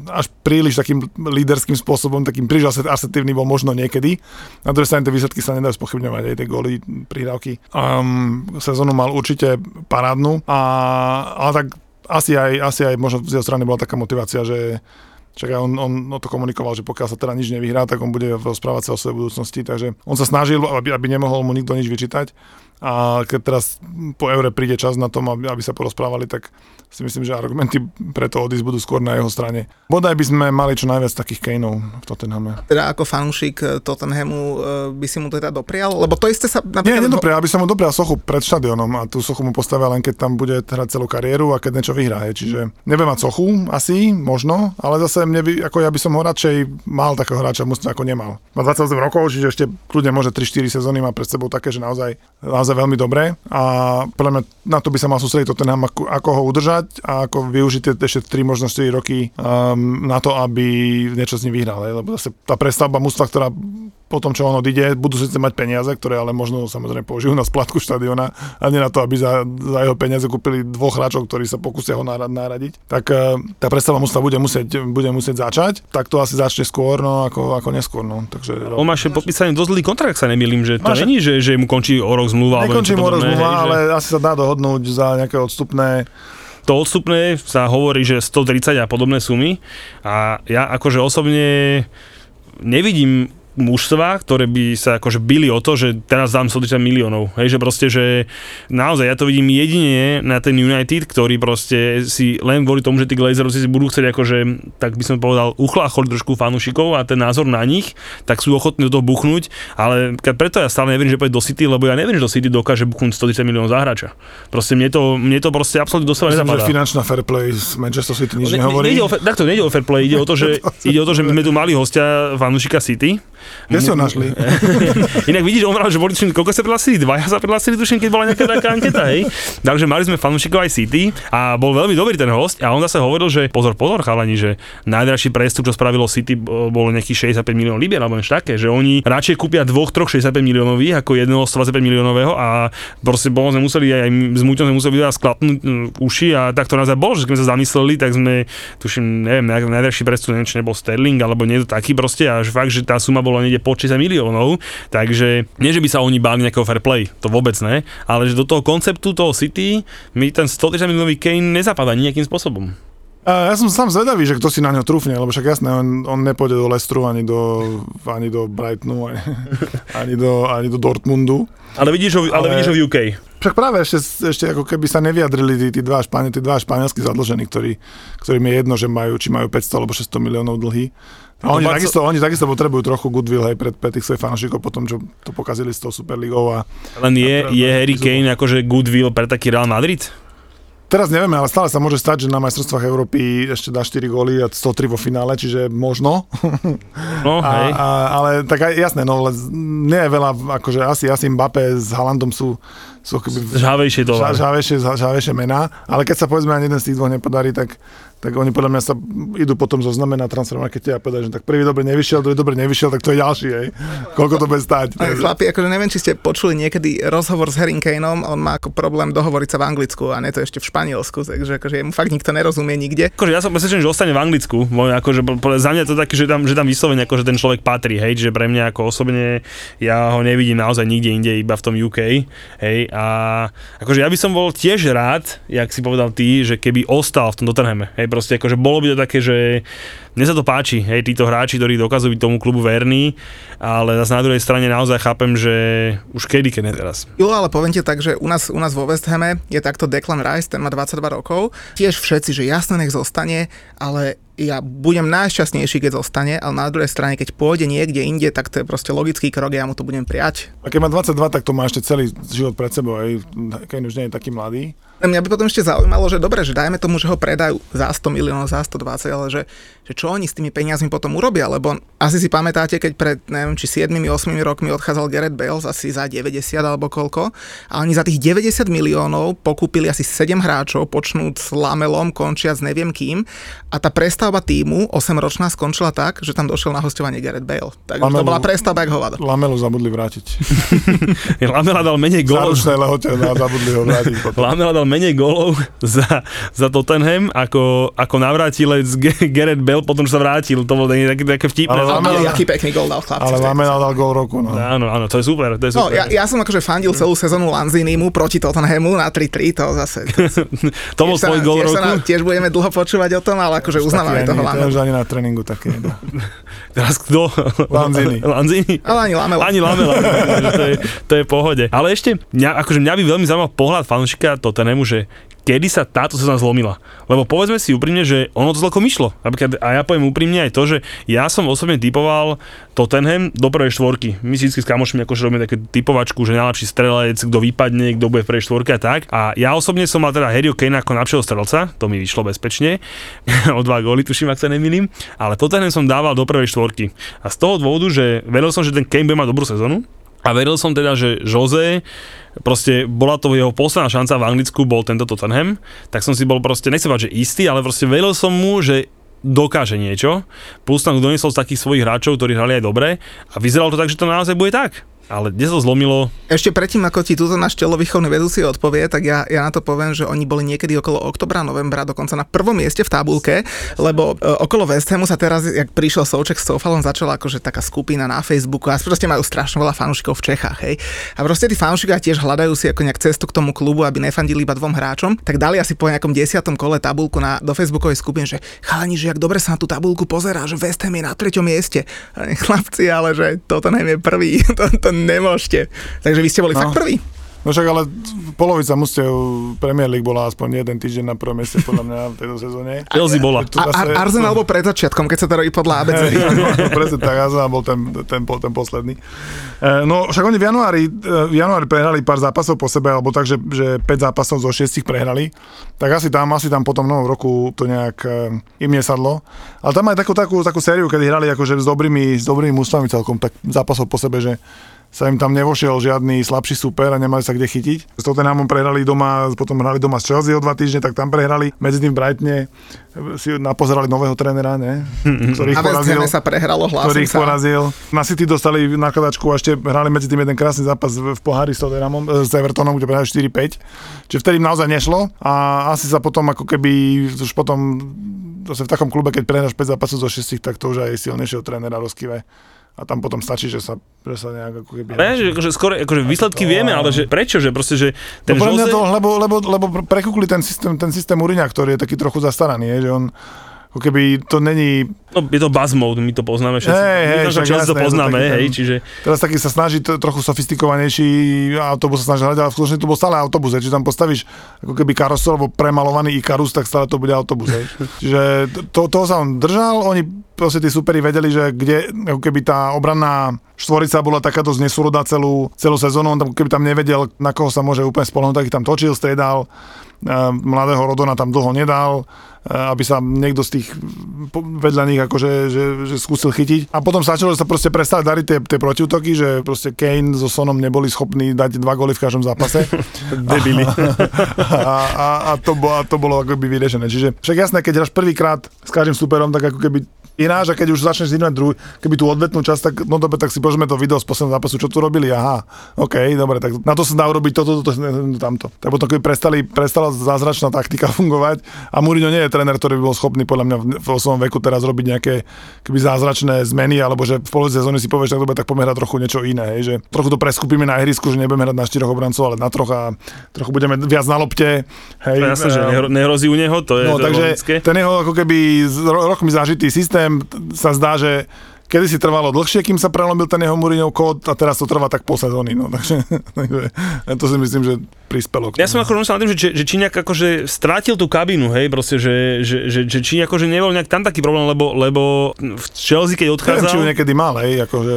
až príliš takým líderským spôsobom, takým príliš asertívny bol možno niekedy. Na druhej strane tie výsledky sa nedajú spochybňovať, aj tie góly, prihrávky. Um, sezónu mal určite parádnu, a, ale tak asi aj, asi aj možno z jeho strany bola taká motivácia, že Čak on, on no to komunikoval, že pokiaľ sa teda nič nevyhrá, tak on bude rozprávať sa o svojej budúcnosti, takže on sa snažil, aby, aby nemohol mu nikto nič vyčítať a keď teraz po eure príde čas na tom, aby, aby sa porozprávali, tak si myslím, že argumenty pre to odísť budú skôr na jeho strane. Bodaj by sme mali čo najviac takých Kaneov v Tottenhame. Teda ako fanúšik eh, Tottenhamu eh, by si mu teda doprial? Lebo to isté sa... Nie, nedoprial, aby som mu doprial sochu pred štadionom a tú sochu mu postavia len keď tam bude hrať celú kariéru a keď niečo vyhrá. Čiže neviem mať sochu, asi, možno, ale zase mne by, ako ja by som ho radšej mal takého hráča, musím ako nemal. Má 28 rokov, čiže ešte kľudne môže 3-4 sezóny má pred sebou také, že naozaj, naozaj naozaj veľmi dobré a podľa mňa na to by sa mal sústrediť Tottenham, ako, ako ho udržať a ako využiť tie ešte 3, možno 4 roky um, na to, aby niečo z nich vyhral. Hej? Lebo zase tá prestavba mužstva, ktorá po tom, čo on odíde, budú síce mať peniaze, ktoré ale možno samozrejme použijú na splatku štadiona a nie na to, aby za, za jeho peniaze kúpili dvoch hráčov, ktorí sa pokúsia ho nahradiť. Tak uh, tá predstava mužstva bude musieť, bude musieť začať, tak to asi začne skôr, no ako, ako neskôr. No. Takže, on má ešte podpísaný dosť zlý kontrakt, sa nemýlim, že to Máš- není, že, že mu končí o rok zmluva. Nekončím niečo o rok podobné, zmluva, hej, že- ale asi sa dá dohodnúť za nejaké odstupné. to odstupné sa hovorí, že 130 a podobné sumy a ja akože osobne nevidím mužstva, ktoré by sa akože bili o to, že teraz dám 130 miliónov. Hej, že proste, že naozaj ja to vidím jedine na ten United, ktorý proste si len kvôli tomu, že tí Glazerovci si budú chcieť akože, tak by som povedal, uchlácholiť trošku fanúšikov a ten názor na nich, tak sú ochotní do toho buchnúť, ale preto ja stále neverím, že pôjde do City, lebo ja neviem, že do City dokáže buchnúť 130 miliónov za hráča. Proste mne to, mne to proste absolútne do seba Myslím, že nezapadá. finančná fair play z Manchester City nič Ne- ne- nehovorí. Nejde o, takto nejde o fair play, ide o to, že, ide o to, že my sme tu mali hostia fanúšika City. Kde si ho našli? Inak vidíš, on že boli tuším, koľko sa prihlasili? Dvaja sa prihlasili, tuším, keď bola nejaká taká anketa, hej. Takže mali sme fanúšikov aj City a bol veľmi dobrý ten host a on zase hovoril, že pozor, pozor, chalani, že najdražší prestup, čo spravilo City, bolo nejakých 65 miliónov libier alebo niečo také, že oni radšej kúpia dvoch, troch 65 miliónových ako jedného 125 miliónového a proste bolo sme museli aj s Muťom sme museli sklapnúť uši a tak to naozaj bolo, že sme sa zamysleli, tak sme, tuším, neviem, najdražší prestup, neviem, či nebol Sterling alebo niekto taký proste a že fakt, že tá suma bola niekde pod 60 miliónov, takže nie, že by sa oni báli nejakého fair play, to vôbec ne, ale že do toho konceptu toho City mi ten 130 miliónový Kane nezapadá nejakým spôsobom. Ja som sám zvedavý, že kto si na ňo trúfne, lebo však jasné, on, on nepôjde do Leicesteru ani do, ani do Brightonu, ani, ani, do, ani do Dortmundu. Ale vidíš ho, ale... Ale- vidíš ho v UK. Však práve ešte, ešte ako keby sa nevyjadrili tí, tí, dva, špani, tí dva španielskí zadlžení, ktorí, ktorým je jedno, že majú, či majú 500 alebo 600 miliónov dlhy. A No oni, takisto, oni takisto potrebujú trochu goodwill hej, pre, pre tých svojich fanúšikov po tom, čo to pokazili s tou Superligou. A Len je, teraz je Harry Kane akože goodwill pre taký Real Madrid? teraz nevieme, ale stále sa môže stať, že na majstrovstvách Európy ešte dá 4 góly a 103 vo finále, čiže možno. No, A, hej. a, ale tak aj jasné, no ale nie je veľa, akože asi, asi Mbappé s Haalandom sú, sú akoby Žhavejšie to. ža, žavejšie, ža- žavejšie mená, ale keď sa povedzme ani jeden z tých dvoch nepodarí, tak, tak oni podľa mňa sa idú potom zozname na transfermarkete a povedajú, že tak prvý dobre nevyšiel, druhý dobre nevyšiel, tak to je ďalší, hej. Koľko to bude stať? Aj, Chlapi, akože neviem, či ste počuli niekedy rozhovor s Harry Kaneom, on má ako problém dohovoriť sa v Anglicku a nie to ešte v Španielsku, takže akože mu fakt nikto nerozumie nikde. Akože ja som presvedčený, že ostane v Anglicku. Môj, akože, za mňa to také, že tam, že tam vyslovene akože ten človek patrí, hej, že pre mňa ako osobne ja ho nevidím naozaj nikde inde, iba v tom UK, hej, a akože ja by som bol tiež rád, jak si povedal ty, že keby ostal v tom Tottenhame, hej, proste akože bolo by to také, že mne sa to páči, hej, títo hráči, ktorí dokazujú byť tomu klubu verní, ale zase na druhej strane naozaj chápem, že už kedy, keď ne teraz. Jo, ale poviem ti tak, že u nás, u nás vo West Hame je takto Declan Rice, ten má 22 rokov. Tiež všetci, že jasne nech zostane, ale ja budem najšťastnejší, keď zostane, ale na druhej strane, keď pôjde niekde inde, tak to je proste logický krok, ja mu to budem prijať. A keď má 22, tak to má ešte celý život pred sebou, hej. Kane už nie je taký mladý. Mňa by potom ešte zaujímalo, že dobre, že dajme tomu, že ho predajú za 100 miliónov, za 120, ale že, že čo oni s tými peniazmi potom urobia, lebo asi si pamätáte, keď pred, neviem, či 7-8 rokmi odchádzal Gareth Bale asi za 90 alebo koľko, a oni za tých 90 miliónov pokúpili asi 7 hráčov, počnúť s Lamelom, končia s neviem kým, a tá prestavba týmu 8-ročná skončila tak, že tam došiel na hostovanie Gareth Bale. Takže to Lamelu- bola prestavba jak hovado. Lamelu zabudli vrátiť. Lamela dal menej gólov. lehote zabudli ho vrátiť potom. Lamela dal menej gólov za, za Tottenham, ako, ako navrátilec Ge- Gareth Bell, potom čo sa vrátil. To bolo také, také vtipné. Ale Lamela- aký pekný gol dal chlapci. Ale Lamela dal gol roku, no. áno, áno, to je super. To je No, super. ja, ja som akože fandil celú sezónu Lanzinimu proti Tottenhamu na 3-3, to zase... to bol nám- gól tiež, sa roku. nám, tiež budeme dlho počúvať o tom, ale akože uznávame toho ani- To už ani na tréningu také. Teraz kto? Lanzini. Lanzini. Ale ani Lamela. Ani Lamela, to je, to je v pohode. Ale ešte, mňa, akože mňa by veľmi zaujímal pohľad fanúšika Tottenhamu, že kedy sa táto sezóna zlomila. Lebo povedzme si úprimne, že ono to išlo. Napríklad, a ja poviem úprimne aj to, že ja som osobne typoval Tottenham do prvej štvorky. My si vždy s kamošmi akože robíme také typovačku, že najlepší strelec, kto vypadne, kto bude v prvej štvorke a tak. A ja osobne som mal teda Harry Kane ako najlepšieho strelca, to mi vyšlo bezpečne. o dva góly, tuším, ak sa nemýlim. Ale Tottenham som dával do prvej štvorky. A z toho dôvodu, že vedel som, že ten Kane bude mať dobrú sezónu, A veril som teda, že Jose, proste bola to jeho posledná šanca v Anglicku, bol tento Tottenham, tak som si bol proste, nechcem že istý, ale proste veril som mu, že dokáže niečo, plus tam doniesol z takých svojich hráčov, ktorí hrali aj dobre. A vyzeralo to tak, že to naozaj bude tak. Ale kde sa zlomilo? Ešte predtým, ako ti túto náš telovýchovný vedúci odpovie, tak ja, ja na to poviem, že oni boli niekedy okolo oktobra, novembra, dokonca na prvom mieste v tabulke, lebo e, okolo West Hamu sa teraz, jak prišiel Souček s Soufalom, začala akože taká skupina na Facebooku a proste majú strašne veľa fanúšikov v Čechách, hej. A proste tí fanúšikovia tiež hľadajú si ako nejak cestu k tomu klubu, aby nefandili iba dvom hráčom, tak dali asi po nejakom desiatom kole tabulku na, do Facebookovej skupiny, že chalani, že jak dobre sa na tú tabulku pozerá, že West Ham je na treťom mieste. Chlapci, ale že toto najmä prvý, to, to nemôžete. Takže vy ste boli no. fakt prví. No však ale polovica musíte Premier League bola aspoň jeden týždeň na prvom mieste podľa mňa v tejto sezóne. Chelsea bola. A, a, Arsenal bol pred začiatkom, keď sa to robí podľa ABC. Presne tak, Arsenal bol ten, ten, ten posledný. E, no však oni v januári, e, v januári prehrali pár zápasov po sebe, alebo tak, že, že 5 zápasov zo 6 prehrali. Tak asi tam, asi tam potom novom roku to nejak e, im nesadlo. Ale tam aj takú, takú, takú sériu, kedy hrali akože s dobrými, s dobrými mústvami celkom, tak zápasov po sebe, že sa im tam nevošiel žiadny slabší super a nemali sa kde chytiť. S Tottenhamom prehrali doma, potom hrali doma s Chelsea o dva týždne, tak tam prehrali. Medzi tým Brightne si napozerali nového trénera, ne? Ktorý ich porazil. sa prehralo, ktorý ich porazil. Na City dostali nakladačku a ešte hrali medzi tým jeden krásny zápas v pohári s Tottenhamom, e, s Evertonom, kde prehrali 4-5. Čiže vtedy im naozaj nešlo a asi sa potom ako keby už potom zase v takom klube, keď prehráš 5 zápasov zo 6, tak to už aj silnejšieho trénera rozkyve a tam potom stačí, že sa, že sa nejak ako keby... Ne, že akože skôr, akože výsledky to, vieme, ale že prečo, že proste, že ten no, Jose... to, lebo, lebo, lebo prekúkli ten systém, ten systém Uriňa, ktorý je taký trochu zastaraný, je, že on ako keby to není... No, je to buzz mode, my to poznáme všetci. Hey, hey, my to, jasné, to poznáme, to hej, čiže... Teraz taký sa snaží to, trochu sofistikovanejší autobus sa snaží hľadať, ale v skutočnosti to bol stále autobus, hej, čiže tam postavíš ako keby karosel alebo premalovaný Ikarus, tak stále to bude autobus, hej. čiže to, toho sa on držal, oni proste tí superi vedeli, že kde ako keby tá obranná štvorica bola taká dosť nesúrodá celú, celú sezónu, on tam, keby tam nevedel, na koho sa môže úplne spolnúť, tak ich tam točil, striedal, mladého Rodona tam dlho nedal, aby sa niekto z tých vedľa nich akože že, že skúsil chytiť. A potom sa začalo, že sa proste prestali dariť tie, tie protiútoky, že proste Kane so Sonom neboli schopní dať dva góly v každom zápase. Debili. A, a, a, to, a to bolo akoby vyriešené. Čiže však jasné, keď hráš prvýkrát s každým superom, tak ako keby ináč a keď už začneš zimať druhý, keby tú odvetnú časť, tak no dobre, tak si požme to video z posledného zápasu, čo tu robili, aha, OK, dobre, tak na to sa dá urobiť toto, toto, toto, tamto. Tak potom, keby prestali, prestala zázračná taktika fungovať a Mourinho nie je tréner, ktorý by bol schopný podľa mňa v, svojom veku teraz robiť nejaké keby zázračné zmeny, alebo že v polovici sezóny si povieš, tak dobre, tak poďme hrať trochu niečo iné, hej, že trochu to preskupíme na ihrisku, že nebudeme hrať na štyroch obrancov, ale na troch a trochu budeme viac na lopte. Hej, to jasne, že nehrozí u neho, to je no, takže logické. ten jeho ako keby rokmi zažitý systém sa zdá, že kedy si trvalo dlhšie, kým sa prelomil ten jeho Mourinho kód a teraz to trvá tak pol sezóny. No, takže, to si myslím, že prispelo. Ja som ako rozmýšľal nad tým, že, že Číňak akože strátil tú kabínu, hej, proste, že, že, že, že Číňak akože nebol nejak tam taký problém, lebo, lebo v Chelsea, keď odchádzal... Neviem, či ho niekedy mal, hej, akože,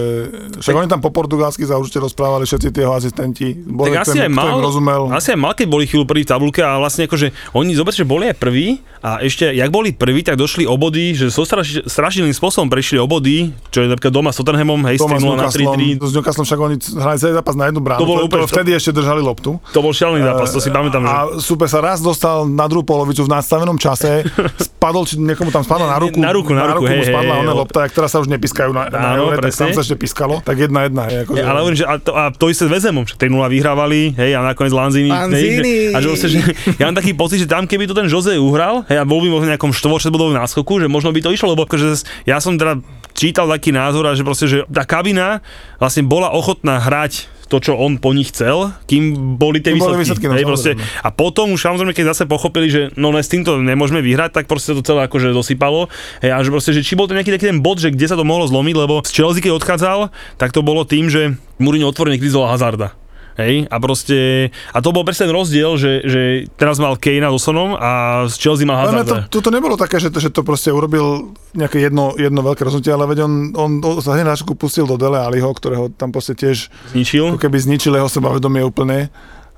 však tak, oni tam po portugalsky sa určite rozprávali všetci tie jeho asistenti. Boli, tak asi aj mal, rozumel. asi aj mal, keď boli chvíľu prvý v tabulke a vlastne akože oni, zoberte, že boli aj prví a ešte, jak boli prví, tak došli obody, že so strašným spôsobom prešli obody, čo je napríklad doma s Tottenhamom, hej, doma s na 3-3. S Newcastlom však oni hrali celý zápas na jednu bránu. To, bolo úplne, to, vtedy ešte držali loptu. To bol šialený zápas, to si pamätám. A že... super sa raz dostal na druhú polovicu v nastavenom čase, spadol, či niekomu tam spadla na ruku. Na ruku, na, na ruku, ruku hej, spadla hej, ona lopta, ktorá sa už nepískajú na, na eure, tak tam sa ešte pískalo. Tak jedna jedna. Hej, akože... ale hovorím, že a to, a to isté s Vezemom, že 3 vyhrávali, hej, a nakoniec Lanzini. Lanzini. Hej, a že, vlastne, že, ja mám taký pocit, že tam keby to ten Jose uhral, hej, a bol by v nejakom štvorčetbodovom náskoku, že možno by to išlo, lebo akože ja som teda čítal taký názor, a že proste, že tá kabina vlastne bola ochotná hrať to, čo on po nich chcel, kým boli tie výsledky. Boli výsledky no, hej, proste, a potom už samozrejme, keď zase pochopili, že no ne, s týmto nemôžeme vyhrať, tak proste to celé akože dosypalo. Hej, a že proste, že či bol to nejaký taký ten bod, že kde sa to mohlo zlomiť, lebo z Chelsea, keď odchádzal, tak to bolo tým, že Mourinho otvorene kritizoval Hazarda. Hej, a proste, a to bol presne ten rozdiel, že, že teraz mal Kejna so Sonom a z Chelsea mal Hazarda. To, to, to nebolo také, že že to proste urobil nejaké jedno, jedno veľké rozhodnutie, ale veď on, on, on sa hneď pustil do Dele Aliho, ktorého tam proste tiež zničil. keby zničil jeho sebavedomie úplne.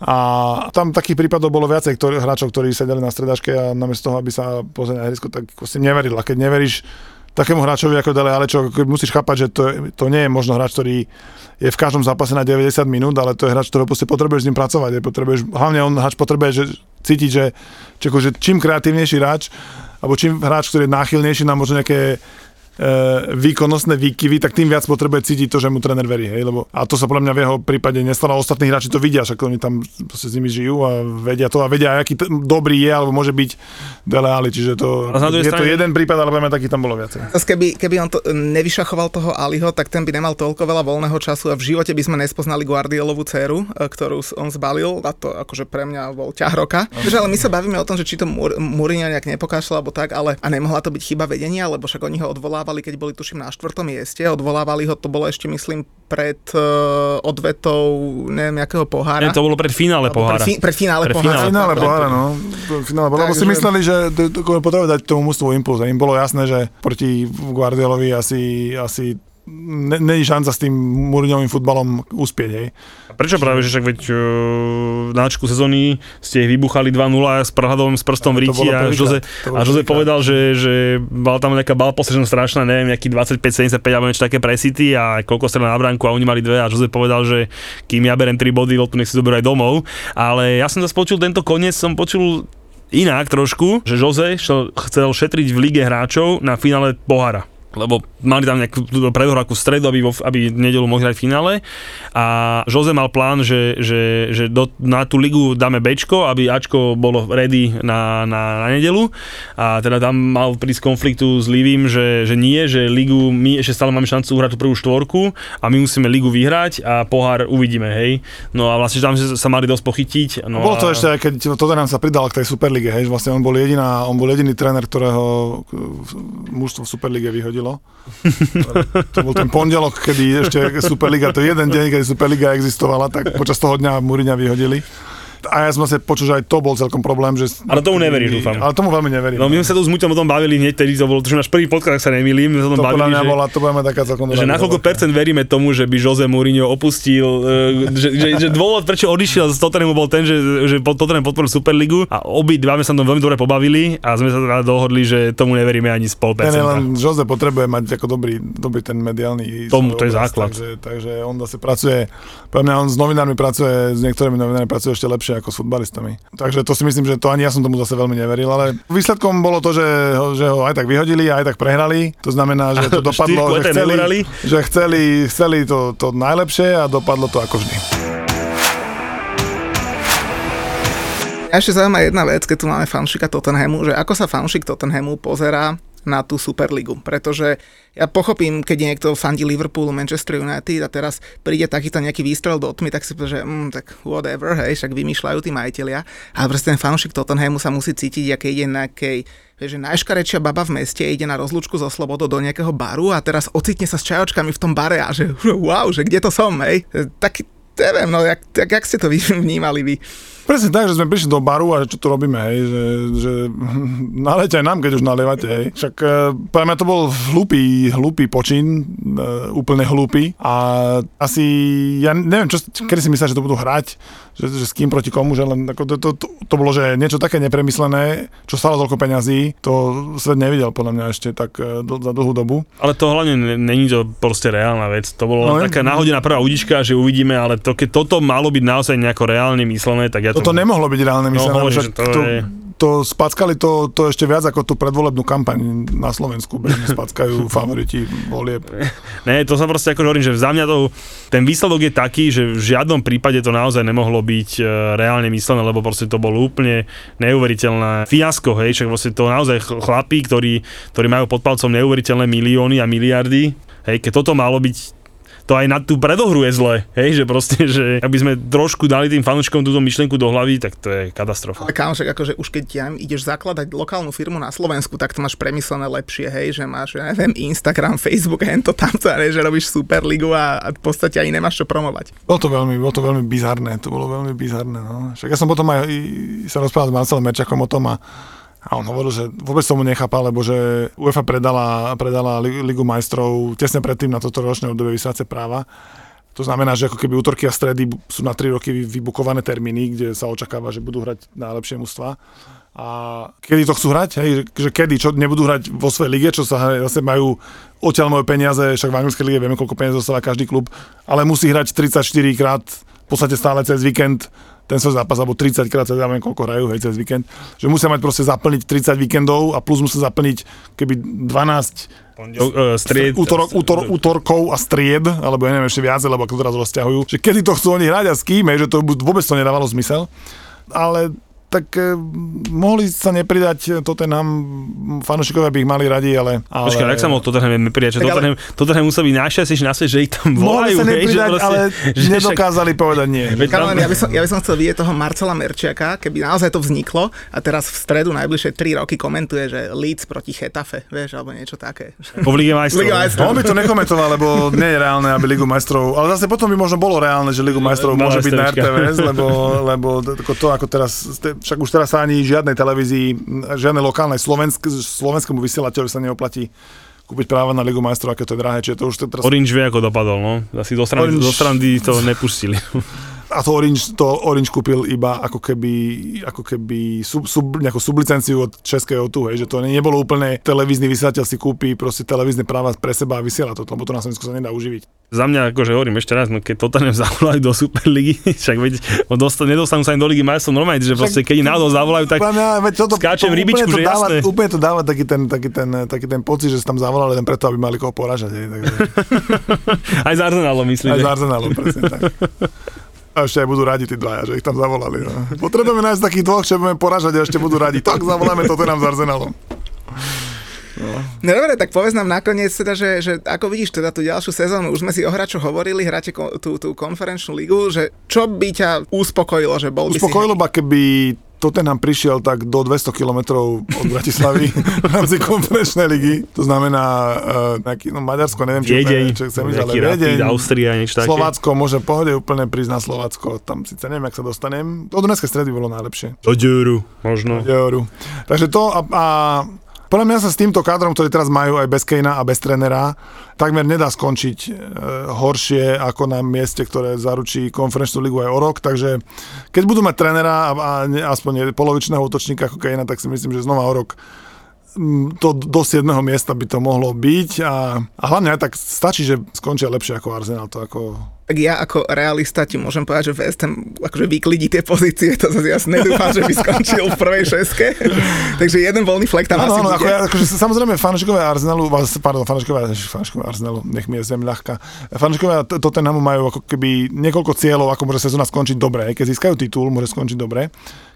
A tam takých prípadov bolo viacej ktorý, hráčov, ktorí sedeli na stredačke a namiesto toho, aby sa pozreli na hrisku, tak si neveril. A keď neveríš takému hráčovi ako Dele Alli, čo musíš chápať, že to, to nie je možno hráč, ktorý je v každom zápase na 90 minút, ale to je hráč, ktorého potrebuješ s ním pracovať. Je, potrebuješ, hlavne on hráč potrebuje že, cítiť, že, že, že čím kreatívnejší hráč, alebo čím hráč, ktorý je náchylnejší na možno nejaké výkonnostné výkyvy, tak tým viac potrebuje cítiť to, že mu tréner verí. Hej? Lebo, a to sa podľa mňa v jeho prípade nestalo. Ostatní hráči to vidia, však oni tam s nimi žijú a vedia to a vedia, aký t- dobrý je alebo môže byť Dele Alli. Čiže to, je strane... to jeden prípad, ale poviem, taký tam bolo viacej. Keby, keby on to nevyšachoval toho Aliho, tak ten by nemal toľko veľa voľného času a v živote by sme nespoznali Guardiolovú dceru, e, ktorú on zbalil a to akože pre mňa bol ťah roka. No. ale my sa bavíme o tom, že či to Mourinho nejak nepokášľal alebo tak, ale a nemohla to byť chyba vedenia, lebo však oni ho odvolávali odvolávali, keď boli tuším na štvrtom mieste, odvolávali ho, to bolo ešte myslím pred uh, odvetou, neviem, jakého pohára. Nie, to bolo pred finále pohára. Pred, fi, pred finále pred pohára. Finále pohára, no. Finále pohára, lebo si mysleli, že potrebujú dať tomu mústvu impuls. Im bolo jasné, že proti Guardiolovi asi, asi není šanca s tým Mourinhovým futbalom uspieť, hej. A prečo práve, že však veď uh, na náčku sezóny ste ich vybuchali 2-0 s prehľadom s prstom v ríti a Jose, a Jose povedal, že, že mal tam nejaká bal posežen strašná, neviem, nejaký 25-75 alebo niečo také pre City a koľko strel na bránku a oni mali dve a Jose povedal, že kým ja berem 3 body, loptu nech si zoberú aj domov. Ale ja som zase počul tento koniec, som počul inak trošku, že Jose chcel šetriť v lige hráčov na finále pohára lebo mali tam nejakú predohráku v stredu, aby, vo, aby nedelu mohli hrať v finále a Jose mal plán, že, že, že do, na tú ligu dáme Bčko, aby Ačko bolo ready na, na, na nedelu a teda tam mal prísť konfliktu s Livím, že, že nie, že ligu, my ešte stále máme šancu uhrať tú prvú štvorku a my musíme ligu vyhrať a pohár uvidíme, hej. No a vlastne tam sa mali dosť pochytiť. No bolo to a... ešte aj keď Tottenham sa pridal k tej Superlige, hej, vlastne on bol, jediná, on bol jediný tréner, ktorého mužstvo v Superlige vyhodil hodilo. to bol ten pondelok, kedy ešte Superliga, to je jeden deň, keď Superliga existovala, tak počas toho dňa Muriňa vyhodili. A ja som sa počul, že aj to bol celkom problém. Že... Ale tomu neveríš, dúfam. Ale tomu veľmi neverím. No my sme sa tu s Muťom o tom bavili hneď, tedy to bol, to náš prvý podcast, ak sa nemýlim, sme sa tom to bavili, že, bola, to budeme taká celkom že na koľko percent veríme tomu, že by Jose Mourinho opustil, e, že, že, že, dôvod, prečo odišiel z Tottenhamu bol ten, že, že Tottenham podporil Superligu a obi dva sme sa tam veľmi dobre pobavili a sme sa teda dohodli, že tomu neveríme ani z pol percenta. len Jose potrebuje mať ako dobrý, dobrý ten mediálny Tomu, to je základ. Takže, takže on zase pracuje, pre mňa on s novinármi pracuje, s niektorými novinármi pracuje ešte lepšie ako s futbalistami. Takže to si myslím, že to ani ja som tomu zase veľmi neveril, ale výsledkom bolo to, že ho, že ho aj tak vyhodili, aj tak prehrali. To znamená, že to dopadlo, že chceli, že chceli, chceli to, to najlepšie a dopadlo to ako vždy. Ešte zaujímavá jedna vec, keď tu máme fanšika Tottenhamu, že ako sa fanšik Tottenhamu pozerá na tú Superligu, pretože ja pochopím, keď niekto fandí Liverpoolu, Manchester United a teraz príde takýto nejaký výstrel do tmy, tak si povie, že mm, tak whatever, hej, však vymýšľajú tí majiteľia, ale proste ten fanúšik Tottenhamu sa musí cítiť, aké ide na nejakej že najškarečia baba v meste ide na rozlúčku zo Slobodou do nejakého baru a teraz ocitne sa s čajočkami v tom bare a že wow, že kde to som, hej. Tak, neviem, no, jak, jak, jak ste to vnímali vy? Presne tak, že sme prišli do baru a čo tu robíme, hej, že, že nalejte aj nám, keď už nalievate, hej. Však e, pre mňa to bol hlupý, hlupý počin, e, úplne hlupý a asi, ja neviem, čo, kedy si myslel, že to budú hrať, že, že s kým proti komu, že len ako to, to, to, to bolo, že niečo také nepremyslené, čo stalo toľko peňazí, to svet nevidel podľa mňa ešte tak e, do, za dlhú dobu. Ale to hlavne není to proste reálna vec, to bolo no, taká náhodená prvá udička, že uvidíme, ale to, keď toto malo byť naozaj nejako reálne myslené, tak ja ja Toto nemohlo byť reálne myslené, no, že to, to, je... to spackali to, to ešte viac ako tú predvolebnú kampaň na Slovensku, bežne spackajú favoriti volieb. Ne, to sa proste ako hovorím, že za mňa to, ten výsledok je taký, že v žiadnom prípade to naozaj nemohlo byť e, reálne myslené, lebo proste to bolo úplne neuveriteľné fiasko, hej, však proste to naozaj chlapí, ktorí, ktorí majú pod palcom neuveriteľné milióny a miliardy, hej, keď toto malo byť to aj na tú predohru je zle, hej, že proste, že aby sme trošku dali tým fanúškom túto myšlienku do hlavy, tak to je katastrofa. Ale kámošek, akože už keď ja ideš zakladať lokálnu firmu na Slovensku, tak to máš premyslené lepšie, hej, že máš, ja neviem, Instagram, Facebook, hento tam to, že robíš Superligu a, a v podstate ani nemáš čo promovať. Bolo to veľmi, bolo to veľmi bizarné, to bolo veľmi bizarné, no. Však ja som potom aj sa rozprával s Marcelom Merčakom o tom a a on hovoril, že vôbec tomu nechápa, lebo že UEFA predala, predala Ligu majstrov tesne predtým na toto ročné obdobie vysielace práva. To znamená, že ako keby útorky a stredy sú na 3 roky vybukované termíny, kde sa očakáva, že budú hrať najlepšie mužstva. a kedy to chcú hrať, hej, že, že kedy, čo nebudú hrať vo svojej lige, čo sa zase majú odtiaľ majú peniaze, však v anglickej lige vieme, koľko peniazov dostáva každý klub, ale musí hrať 34 krát v podstate stále cez víkend ten svoj zápas, alebo 30 krát cez neviem, koľko hrajú, hej, cez víkend, že musia mať proste zaplniť 30 víkendov a plus musia zaplniť keby 12 Pondelok, stried, útorok, útor, útorkov a stried, alebo ja neviem ešte viac, lebo ako to teraz rozťahujú, že kedy to chcú oni hrať a s kým, hej, že to vôbec to nedávalo zmysel. Ale tak eh, mohli sa nepridať Tottenham, fanúšikovia by ich mali radi, ale... ale... Počkaj, jak sa mohol Tottenham nepridať? Že Tak ale- Tottenham, Tottenham musel byť najšťastnejší na svete, že ich tam Mohli volajú. sa hej, že nepridať, proste- ale že však- nedokázali povedať nie. Kameň, ja, by som, ja by som chcel vidieť toho Marcela Merčiaka, keby naozaj to vzniklo a teraz v stredu najbližšie 3 roky komentuje, že Leeds proti Chetafe, vieš, alebo niečo také. Po Lige majstrov. Liga majstrov. On by to nekomentoval, lebo nie je reálne, aby Ligu majstrov, ale zase potom by možno bolo reálne, že Ligu majstrov môže byť na. RTVS, lebo, lebo to, to ako teraz, však už teraz sa ani žiadnej televízii, žiadnej lokálnej slovensk, slovenskému vysielateľovi sa neoplatí kúpiť práva na Ligu majstrov, aké to je drahé, čiže to už teraz... Orange vie, ako dopadol, no. Asi do strany, Orange- do strany to nepustili. A to Orange, to Orange kúpil iba ako keby, ako keby sub, sub, nejakú sublicenciu od českého tu, hej, že to nebolo úplne televízny vysielateľ si kúpi proste televízne práva pre seba a vysiela to, lebo to na Slovensku sa nedá uživiť. Za mňa, akože hovorím ešte raz, no keď Tottenham zavolajú do Superligy, však veď on dosta, nedostanú sa ani do Ligy majstrov normálne, že proste keď náhodou zavolajú, tak mňa, veď toto, skáčem to, rybičku, úplne to že dáva, jasné. Úplne to dáva taký ten, taký, ten, taký ten pocit, že sa tam zavolali len preto, aby mali koho poražať. Hej, takže, aj z Arsenalom myslím, aj z Arsenalu, presne tak. A ešte aj budú radi tí dvaja, že ich tam zavolali. No. Potrebujeme nájsť takých dvoch, čo budeme poražať a ešte budú radi. Tak zavoláme toto nám s Arsenalom. No dobre, tak povedz nám nakoniec teda, že, že ako vidíš teda tú ďalšiu sezónu, už sme si o hráčoch hovorili, hráte ko, tú, tú konferenčnú ligu, že čo by ťa uspokojilo, že bol by Uspokojilo ma, keby Tottenham prišiel tak do 200 km od Bratislavy v rámci konferenčnej ligy. To znamená uh, nejaký, no Maďarsko, neviem, čo, Viedeň, úplne, čo chcem ísť, ale Viedeň, Austria, niečo také. Slovácko, môže pohode úplne prísť na Slovácko. Tam síce neviem, jak sa dostanem. Do Dunajskej stredy bolo najlepšie. Do Džúru, možno. Euro. Takže to a, a podľa mňa sa s týmto kádrom, ktorý teraz majú aj bez Kejna a bez trenera, takmer nedá skončiť e, horšie ako na mieste, ktoré zaručí konferenčnú ligu aj o rok, takže keď budú mať trenera a, a ne, aspoň polovičného útočníka ako Kejna, tak si myslím, že znova o rok to do 7. miesta by to mohlo byť a, a hlavne aj tak stačí, že skončia lepšie ako Arsenal, to ako tak ja ako realista ti môžem povedať, že West Ham akože vyklidí tie pozície, to zase ja si nedúfam, že by skončil v prvej šeske. Takže jeden voľný flek tam Áno, asi áno, bude. ako, ja, akože samozrejme fanúšikovia Arsenalu, pardon, fanúšikovia, fanúšikovia Arsenalu, nech mi je zem ľahká. Fanúšikovia T- Tottenhamu majú ako keby niekoľko cieľov, ako môže sezóna skončiť dobre. Keď získajú titul, môže skončiť dobre.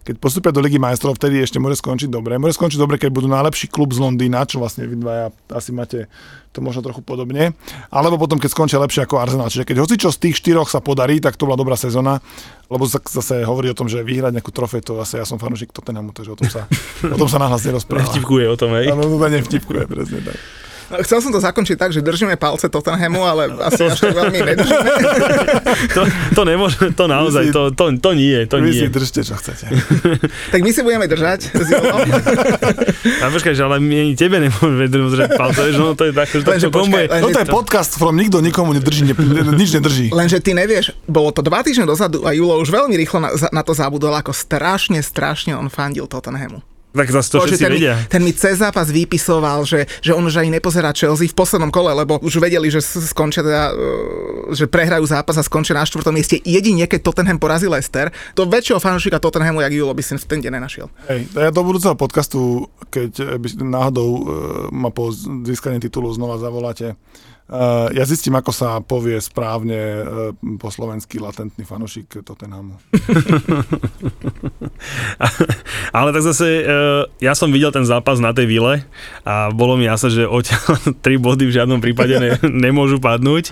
Keď postupia do Ligy majstrov, vtedy ešte môže skončiť dobre. Môže skončiť dobre, keď budú najlepší klub z Londýna, čo vlastne vy dvaja asi máte to možno trochu podobne. Alebo potom, keď skončia lepšie ako Arsenal. Čiže keď hocičo z tých štyroch sa podarí, tak to bola dobrá sezóna. Lebo sa zase hovorí o tom, že vyhrať nejakú trofej, to zase ja som fanúšik Tottenhamu, takže o tom sa, o tom sa nahlas nerozpráva. Vtipkuje o tom, hej. Áno, to nevtipkuje, presne tak. No, Chcel som to zakončiť tak, že držíme palce Tottenhamu, ale asi až tak veľmi nedržíme. To, to nemôže, to naozaj, to, to, to nie, to Vy si držte, čo chcete. tak my si budeme držať s. A počkaj, že ale my ani tebe nemôžeme držať palce, že no to je také, že to, Lenže je, počkaj, Toto je podcast, v ktorom nikto nikomu nedrží, ne, nič nedrží. Lenže ty nevieš, bolo to dva týždne dozadu a Julo už veľmi rýchlo na, na to zabudol, ako strašne, strašne on fandil Tottenhamu. Tak zase to všetci ten, mi, vedia. ten mi cez zápas vypisoval, že, že on už ani nepozerá Chelsea v poslednom kole, lebo už vedeli, že skončia teda, e, že prehrajú zápas a skončia na štvrtom mieste. Jedine, keď Tottenham porazí Leicester, to väčšieho fanúšika Tottenhamu, jak Julo, by si v ten deň nenašiel. Hej, ja do budúceho podcastu, keď by náhodou uh, ma po získaní titulu znova zavoláte, uh, ja zistím, ako sa povie správne uh, po slovensky latentný fanušik Tottenhamu. Ale tak zase, uh, ja som videl ten zápas na tej vile a bolo mi jasné, že odtiaľ tri body v žiadnom prípade ne, nemôžu padnúť,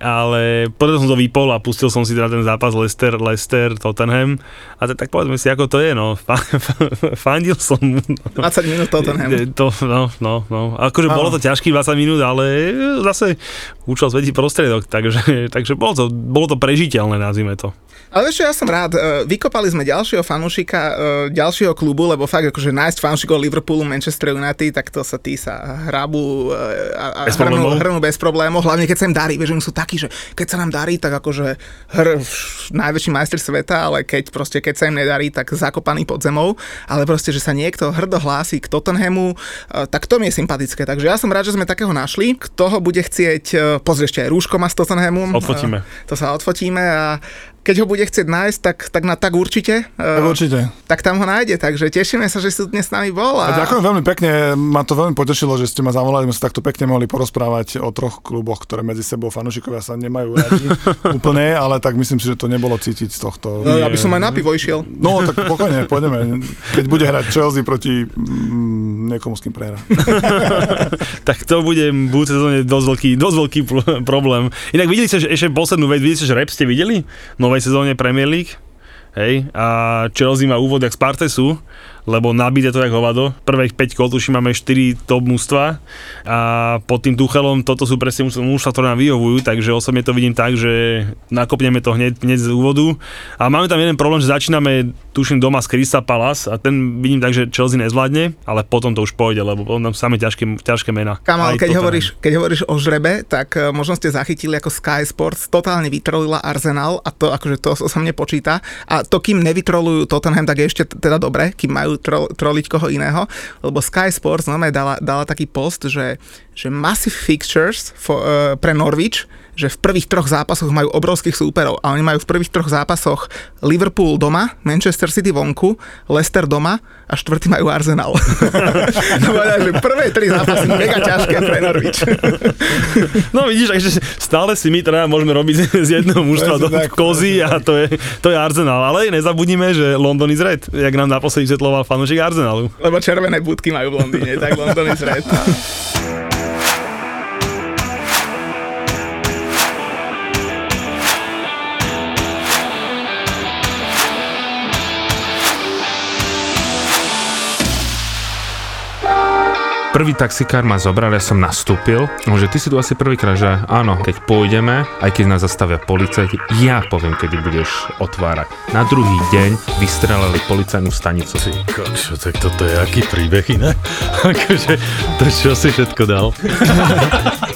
ale potom som to vypol a pustil som si teda ten zápas Leicester, Leicester, Tottenham a t- tak povedzme si, ako to je, no. Fa- fa- Fandil som mu. no. 20 minút Tottenhamu. To, no, no, no. Akože bolo to ťažkých 20 minút, ale zase Niemcy účel svetí prostriedok, takže, takže bolo, to, bolo to prežiteľné, nazvime to. Ale ešte ja som rád, e, vykopali sme ďalšieho fanúšika, e, ďalšieho klubu, lebo fakt akože nájsť fanúšikov Liverpoolu, Manchester United, tak to sa tí sa hrabu e, a, a Bez hrnú, hrnú bez problémov, hlavne keď sa im darí, vieš, sú takí, že keď sa nám darí, tak akože hr, najväčší majster sveta, ale keď proste, keď sa im nedarí, tak zakopaný pod zemou, ale proste, že sa niekto hrdo hlási k Tottenhamu, tak to mi je sympatické, takže ja som rád, že sme takého našli, kto ho bude chcieť, pozri ešte aj rúško má s Tottenhamom. Odfotíme. To sa odfotíme a keď ho bude chcieť nájsť, tak, tak, na, tak určite. Tak eh, určite. Tak tam ho nájde, takže tešíme sa, že si tu dnes s nami bol. A A, ďakujem veľmi pekne, ma to veľmi potešilo, že ste ma zavolali, sme sa takto pekne mohli porozprávať o troch kluboch, ktoré medzi sebou fanúšikovia sa nemajú radi úplne, ale tak myslím si, že to nebolo cítiť z tohto. Eh, aby som aj na pivo išiel. No, tak pokojne, pôjdeme. Keď bude hrať Chelsea proti mm, niekomu, s kým prehrá. tak to bude v budúcej sezóne dosť veľký, dosť veľký problém. Inak videli ste, že ešte poslednú vec, videli ste, že rap ste videli? V novej sezóne Premier League? Hej, a Chelsea má úvod jak z Partesu, lebo nabíde to jak hovado. Prvých 5 kol, tuším, máme 4 top mústva a pod tým Tuchelom toto sú presne mústva, ktoré nám vyhovujú, takže osobne to vidím tak, že nakopneme to hneď, hneď z úvodu. A máme tam jeden problém, že začíname, tuším, doma z Crystal Palace a ten vidím tak, že Chelsea nezvládne, ale potom to už pôjde, lebo potom tam samé ťažké, ťažké mená. Kamal, keď hovoríš, keď hovoríš o žrebe, tak eh, možno ste zachytili ako Sky Sports totálne vytrolila Arsenal a to akože to sa mne počíta. A to, kým nevytrolujú Tottenham, tak je ešte teda dobre, kým majú tro, troliť koho iného, lebo Sky Sports normálne dala, dala taký post, že, že massive fixtures uh, pre Norwich, že v prvých troch zápasoch majú obrovských súperov a oni majú v prvých troch zápasoch Liverpool doma, Manchester City vonku, Leicester doma a štvrtý majú Arsenal. to povedal, že prvé tri zápasy mega ťažké pre Norwich. No vidíš, takže stále si my teda môžeme robiť z jedného mužstva do kozy a to je, to je Arsenal. Ale nezabudnime, že London is red, jak nám naposledy vysvetloval fanúšik Arsenalu. Lebo červené budky majú v Londýne, tak London is red. Prvý taxikár ma zobral, ja som nastúpil, no, že ty si tu asi prvýkrát, že áno, keď pôjdeme, aj keď nás zastavia policajti, ja poviem, kedy budeš otvárať. Na druhý deň vystrelali policajnú stanicu. Ty kokšo, tak toto je aký príbeh iné? akože, to čo si všetko dal?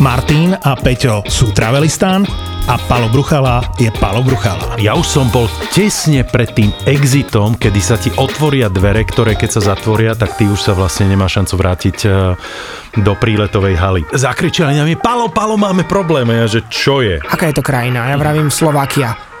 Martin a Peťo sú Travelistán a Palo Bruchala je Palo Bruchala. Ja už som bol tesne pred tým exitom, kedy sa ti otvoria dvere, ktoré keď sa zatvoria, tak ty už sa vlastne nemá šancu vrátiť eh, do príletovej haly. Zakričali na mňa, Palo, Palo, máme problém. A ja, že čo je? Aká je to krajina? Ja vravím Slovakia.